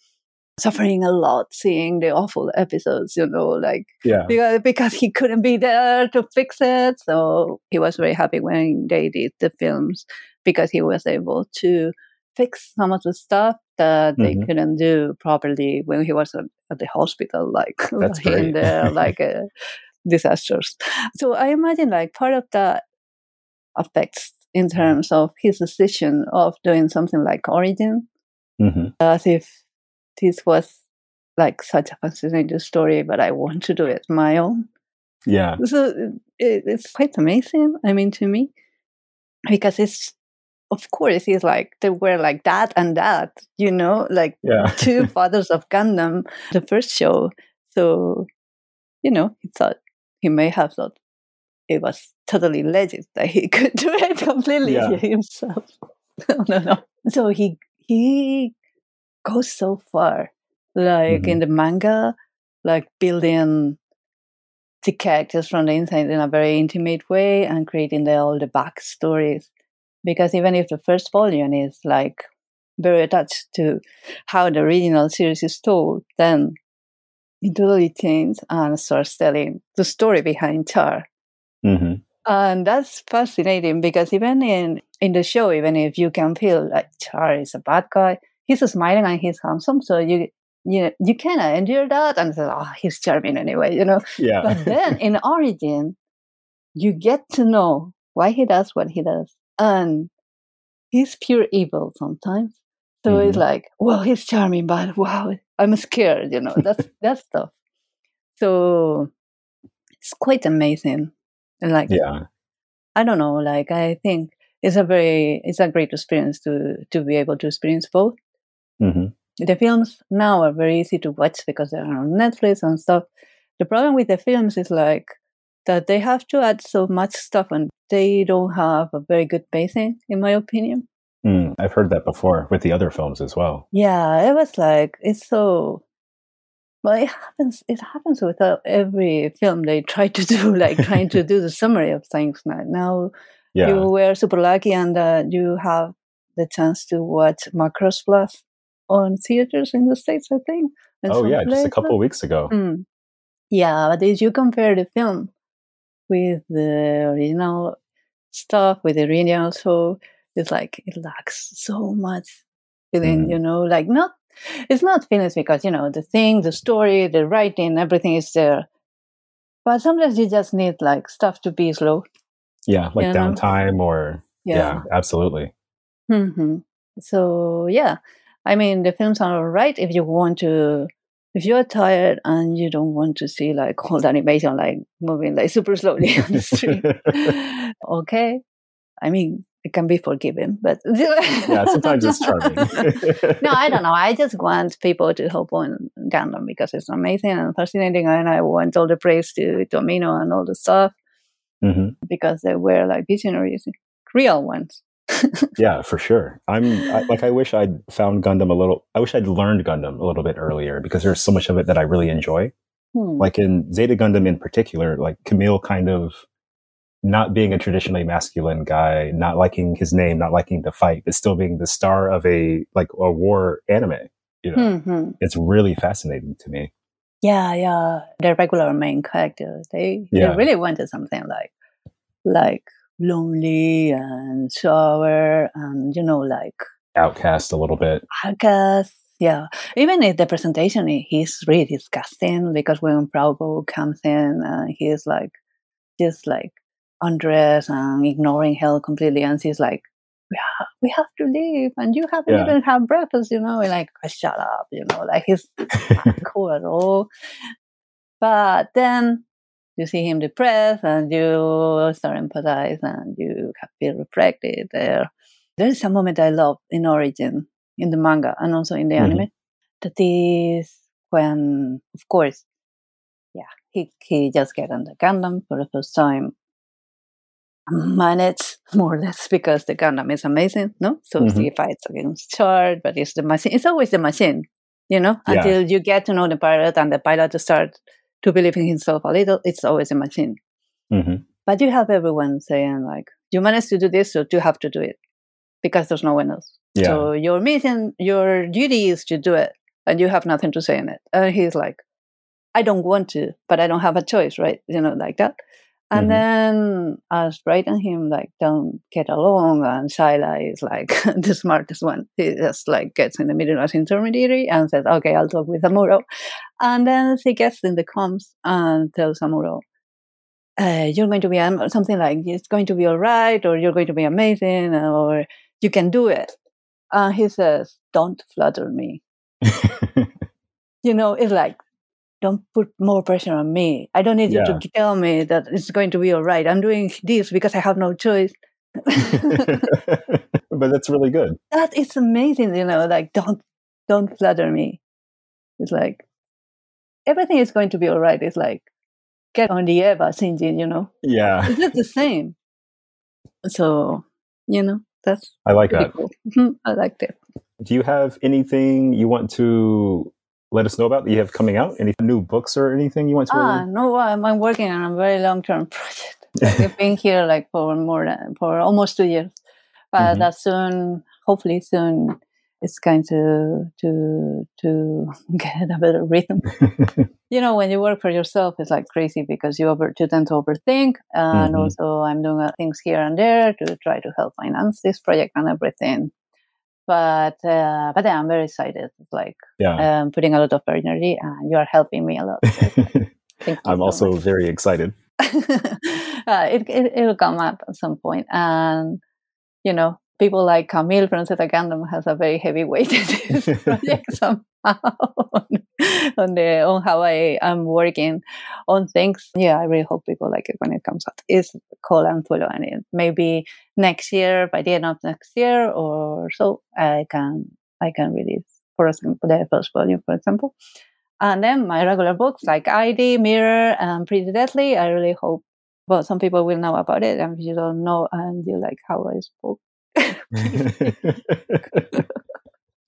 suffering a lot seeing the awful episodes, you know, like yeah. because, because he couldn't be there to fix it. So he was very happy when they did the films because he was able to fix some of the stuff that they mm-hmm. couldn't do properly when he was at the hospital, like in there, like uh, disasters. So I imagine like part of that affects in terms of his decision of doing something like Origin, mm-hmm. as if this was like such a fascinating story, but I want to do it my own. Yeah. So it, it's quite amazing. I mean, to me, because it's of course it's like they were like that and that, you know, like yeah. two fathers of Gundam, the first show. So, you know, he thought he may have thought it was totally legit that he could do it completely yeah. himself. no, no, no. So he he goes so far, like mm-hmm. in the manga, like building the characters from the inside in a very intimate way and creating the, all the backstories. Because even if the first volume is like very attached to how the original series is told, then it totally changes and starts telling the story behind Char. Mm-hmm. And that's fascinating because even in, in the show, even if you can feel like Char is a bad guy, he's smiling and he's handsome. So you you you kind of endure that and say, oh, he's charming anyway, you know. Yeah. But then in Origin, you get to know why he does what he does, and he's pure evil sometimes. So mm-hmm. it's like, well, he's charming, but wow, I'm scared, you know. That's that stuff. So it's quite amazing. And like, yeah, I don't know. Like, I think it's a very, it's a great experience to to be able to experience both. Mm-hmm. The films now are very easy to watch because they're on Netflix and stuff. The problem with the films is like that they have to add so much stuff and they don't have a very good pacing, in my opinion. Mm, I've heard that before with the other films as well. Yeah, it was like it's so. Well, it happens. It happens with uh, every film they try to do, like trying to do the summary of things. Now, now yeah. you were super lucky, and uh, you have the chance to watch Macross Plus on theaters in the states. I think. Oh yeah, just a couple weeks ago. Mm. Yeah, but if you compare the film with the original stuff, with the original show, it's like it lacks so much within. Mm. You know, like not. It's not finished because you know the thing, the story, the writing, everything is there. But sometimes you just need like stuff to be slow. Yeah, like downtime or yeah. yeah, absolutely. Mm-hmm. So yeah, I mean, the films are alright if you want to, if you're tired and you don't want to see like the animation like moving like super slowly on the street. okay. I mean, it can be forgiven, but yeah, sometimes it's charming. no, I don't know. I just want people to hope on Gundam because it's amazing and fascinating, and I want all the praise to Tomino and all the stuff mm-hmm. because they were like visionaries, real ones yeah, for sure. I'm I, like I wish I'd found Gundam a little. I wish I'd learned Gundam a little bit earlier because there's so much of it that I really enjoy. Hmm. Like in Zeta Gundam in particular, like Kamille kind of not being a traditionally masculine guy, not liking his name, not liking to fight, but still being the star of a like a war anime. You know, mm-hmm. it's really fascinating to me. Yeah, yeah. The regular main characters, they yeah. they really wanted something like like lonely and sour and you know like outcast a little bit. Outcast yeah. Even if the presentation he's really disgusting because when Bravo comes in and he's like just like undressed and ignoring hell completely and she's like we have, we have to leave and you haven't yeah. even had breakfast you know and like shut up you know like he's not cool at all. But then you see him depressed and you start empathize and you feel reflected there. There is a moment I love in Origin, in the manga and also in the mm-hmm. anime, that is when, of course, yeah, he, he just get on the Gundam for the first time. Manage more or less because the Gundam is amazing, no? So mm-hmm. he fights against Char, but it's the machine. It's always the machine, you know, yeah. until you get to know the pilot and the pilot to start to believe in himself a little, it's always a machine. Mm-hmm. But you have everyone saying like, you managed to do this, so you have to do it because there's no one else. Yeah. So your mission, your duty is to do it. and you have nothing to say in it. And he's like, I don't want to, but I don't have a choice, right? You know, like that. And mm-hmm. then as Bright and him like don't get along, and Sayla is like the smartest one. He just like gets in the middle as intermediary and says, "Okay, I'll talk with Amuro." And then he gets in the comms and tells Amuro, uh, "You're going to be something like it's going to be all right, or you're going to be amazing, or you can do it." And he says, "Don't flatter me." you know, it's like don't put more pressure on me. I don't need yeah. you to tell me that it's going to be all right. I'm doing this because I have no choice. but that's really good. That is amazing, you know, like don't don't flatter me. It's like everything is going to be all right. It's like get on the Eva Shinji, you know. Yeah. It's not the same. So, you know, that's I like that. Cool. I like that. Do you have anything you want to let us know about that you have coming out? Any new books or anything you want to? Ah, no, I'm, I'm working on a very long term project. I've been here like for more than for almost two years, but mm-hmm. that soon, hopefully soon, it's going to to to get a better rhythm. you know, when you work for yourself, it's like crazy because you over you tend to overthink, and mm-hmm. also I'm doing uh, things here and there to try to help finance this project and everything but uh, but yeah, I'm very excited. like yeah. um, putting a lot of energy, and you are helping me a lot. So I'm so also much. very excited. uh, it, it it'll come up at some point, and you know, people like Kamille from Zeta Gundam has a very heavy weight in this project somehow on, the on how I am working on things. Yeah, I really hope people like it when it comes out. It's called Anzuelo, and it maybe next year, by the end of next year or so, I can I can release for example the first volume, for example. And then my regular books like ID, Mirror, and Pretty Deadly. I really hope well, some people will know about it, and if you don't know and you like how I spoke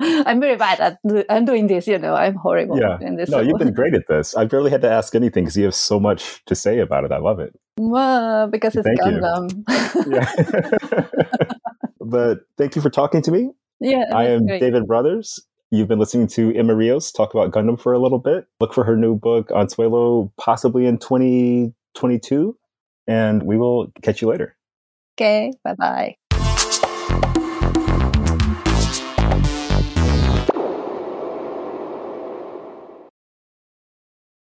I'm very bad at I'm doing this. You know, I'm horrible. Yeah. In this no, you've been great at this. I barely had to ask anything because you have so much to say about it. I love it. Well, because it's thank Gundam. yeah. but thank you for talking to me. Yeah. I am great. David Brothers. You've been listening to Emma Rios talk about Gundam for a little bit. Look for her new book Anzuelo possibly in 2022. And we will catch you later. Okay. Bye bye.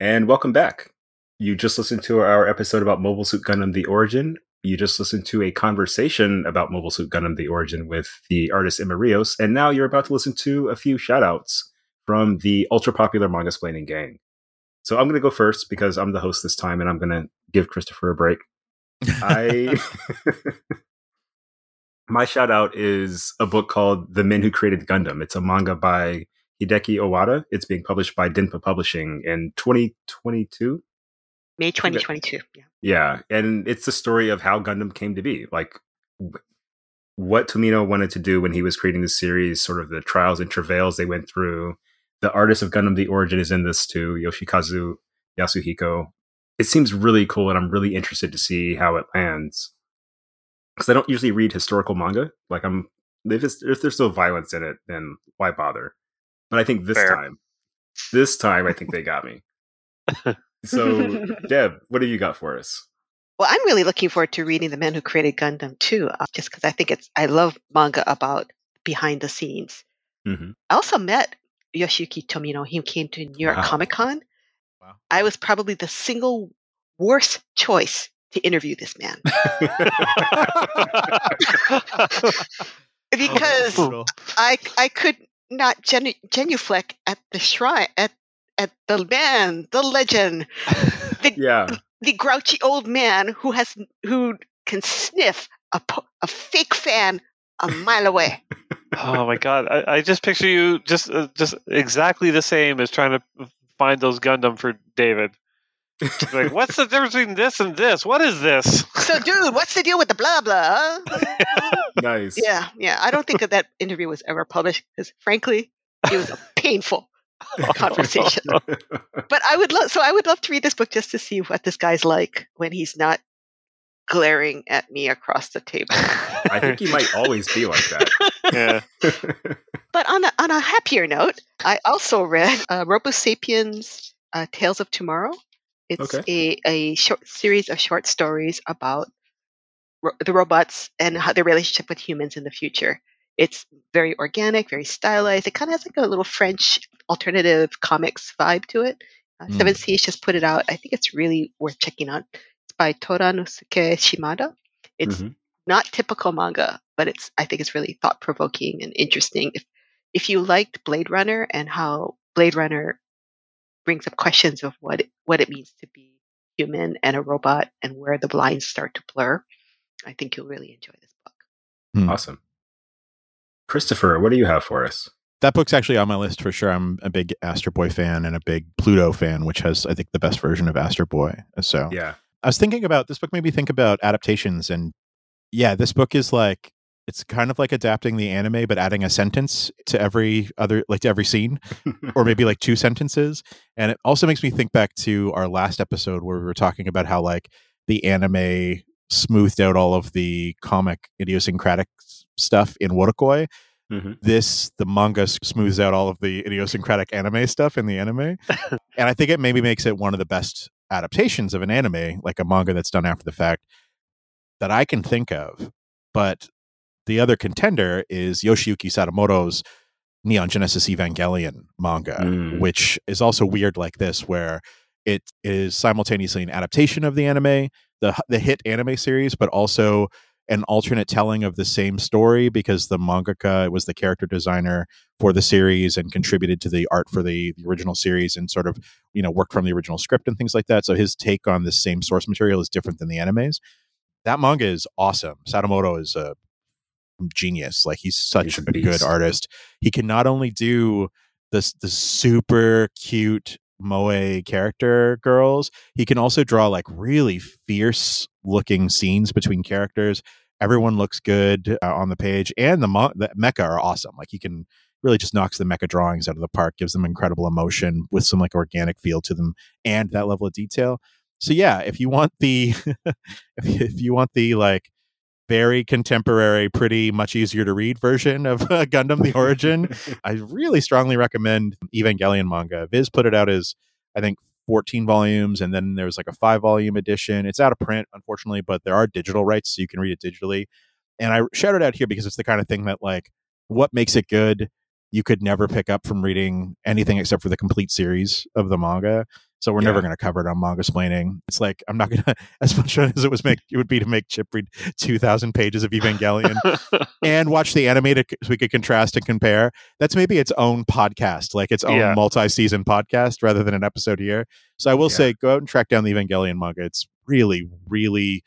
And welcome back. You just listened to our episode about Mobile Suit Gundam The Origin. You just listened to a conversation about Mobile Suit Gundam The Origin with the artist Emma Rios. And now you're about to listen to a few shoutouts from the ultra popular Mangasplaining gang. So I'm going to go first because I'm the host this time and I'm going to give Christopher a break. I my shout out is a book called The Men Who Created Gundam. It's a manga by Hideki Owada. It's being published by Denpa Publishing in 2022. May 2022. Yeah. Yeah. And it's the story of how Gundam came to be. Like what Tomino wanted to do when he was creating the series, sort of the trials and travails they went through. The artist of Gundam The Origin is in this too, Yoshikazu Yasuhiko. It seems really cool, and I'm really interested to see how it lands. Because I don't usually read historical manga. Like I'm, if, if there's no violence in it, then why bother? But I think this Fair. time, this time, I think they got me. so, Deb, what have you got for us? Well, I'm really looking forward to reading The Man Who Created Gundam too, uh, just because I think it's, I love manga about behind the scenes. Mm-hmm. I also met Yoshiyuki Tomino. He came to New York wow. Comic Con. Wow. I was probably the single worst choice to interview this man. because oh, I I could not genu- genuflect at the shrine at at the man, the legend, the, yeah. the grouchy old man who has who can sniff a, a fake fan a mile away. oh my god! I, I, just picture you just uh, just exactly the same as trying to find those Gundam for David like, what's the difference between this and this? What is this? So, dude, what's the deal with the blah blah? nice. Yeah, yeah. I don't think that that interview was ever published because, frankly, it was a painful conversation. but I would love, so I would love to read this book just to see what this guy's like when he's not glaring at me across the table. I think he might always be like that. Yeah. but on a on a happier note, I also read uh, Robo Sapiens uh, Tales of Tomorrow. It's Okay. a, a short series of short stories about ro- the robots and how their relationship with humans in the future. It's very organic, very stylized. It kind of has like a little French alternative comics vibe to it. Uh, Mm. Seven Seas just put it out. I think it's really worth checking out. It's by Toranosuke Shimada. It's Mhm. not typical manga, but it's I think it's really thought provoking and interesting. If if you liked Blade Runner and how Blade Runner brings up questions of what it, what it means to be human and a robot and where the lines start to blur, I think you'll really enjoy this book. Hmm. Awesome. Christopher, what do you have for us? That book's actually on my list for sure. I'm a big Astro Boy fan and a big Pluto fan, which has, I think, the best version of Astro Boy. So Yeah. I was thinking about this book made me think about adaptations and yeah, this book is like it's kind of like adapting the anime but adding a sentence to every other like to every scene or maybe like two sentences. And it also makes me think back to our last episode where we were talking about how like the anime smoothed out all of the comic idiosyncratic stuff in Wotakoi. Mhm. This the manga smooths out all of the idiosyncratic anime stuff in the anime. and I think it maybe makes it one of the best adaptations of an anime, like a manga that's done after the fact, that I can think of. But the other contender is Yoshiyuki Sadamoto's Neon Genesis Evangelion manga, Mm. which is also weird like this, where it is simultaneously an adaptation of the anime, the the hit anime series, but also an alternate telling of the same story because the mangaka was the character designer for the series and contributed to the art for the, the original series and sort of you know worked from the original script and things like that. So his take on the same source material is different than the animes. That manga is awesome. Sadamoto is a genius. Like he's such He's a good artist. He can not only do this the super cute moe character girls, he can also draw like really fierce looking scenes between characters. Everyone looks good uh, on the page, and the mo- the mecha are awesome. Like he can really just knocks the mecha drawings out of the park, gives them incredible emotion with some like organic feel to them, and that level of detail. So yeah, if you want the if, if you want the like very contemporary, pretty much easier to read version of uh, Gundam: The Origin, I really strongly recommend Evangelion manga. Viz put it out as I think 14 volumes, and then there was like a five volume edition. It's out of print, unfortunately, but there are digital rights, so you can read it digitally. And I shout it out here because it's the kind of thing that like what makes it good you could never pick up from reading anything except for the complete series of the manga. So we're never going to cover it on Mangasplaining. It's like I'm not going to as much fun as it was make it would be to make Chip read 2,000 pages of Evangelion and watch the animated so we could contrast and compare. That's maybe its own podcast, like its own Yeah. multi-season podcast rather than an episode here. So I will Yeah. say, go out and track down the Evangelion manga. It's really, really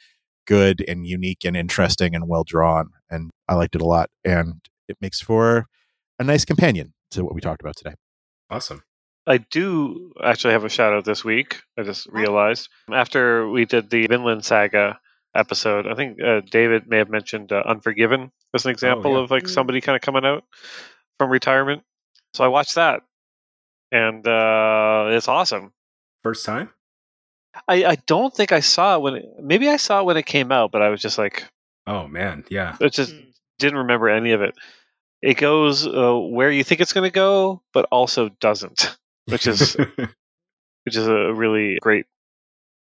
good and unique and interesting and well drawn, and I liked it a lot. And it makes for a nice companion to what we talked about today. Awesome. I do actually have a shout out this week. I just realized after we did the Vinland Saga episode, I think uh, David may have mentioned uh, Unforgiven as an example yeah. of like Mm. somebody kind of coming out from retirement. So I watched that, and uh, it's awesome. First time? I, I don't think I saw it when it, maybe I saw it when it came out, but I was just like, Oh man, yeah. it just Mm. didn't remember any of it. It goes uh, where you think it's going to go, but also doesn't, which is which is a really great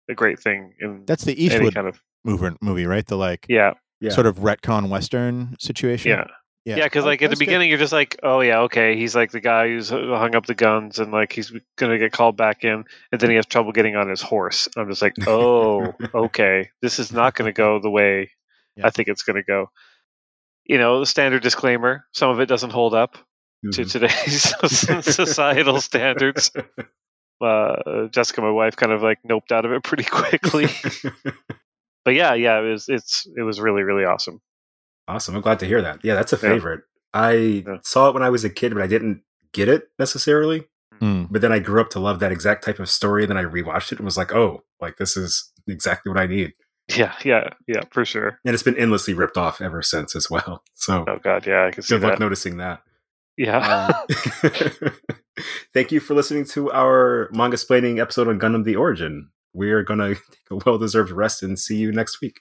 a great thing in That's the Eastwood kind of movie, movie, right? The like yeah yeah. sort of retcon western situation. yeah yeah because Oh, like at the that's good. beginning you're just like oh yeah okay he's like the guy who's uh, hung up the guns and like he's gonna get called back in and then he has trouble getting on his horse i'm just like oh okay this is not gonna go the way Yeah. i think it's gonna go you know the standard disclaimer some of it doesn't hold up to Mhm. today's societal standards uh, Jessica, my wife, kind of like noped out of it pretty quickly. but yeah, yeah, it was it's it was really really awesome. awesome. I'm glad to hear that. Yeah, that's a Yeah. favorite. I Yeah. saw it when I was a kid, but I didn't get it necessarily. Mm. But then I grew up to love that exact type of story. And then I rewatched it and was like, oh, like this is exactly what I need. Yeah, yeah, yeah, for sure. And it's been endlessly ripped off ever since as well. So Oh god, yeah, I can see good luck that. noticing that. Yeah, Um, thank you for listening to our Mangasplaining episode on Gundam the Origin. We are going to take a well deserved rest and see you next week.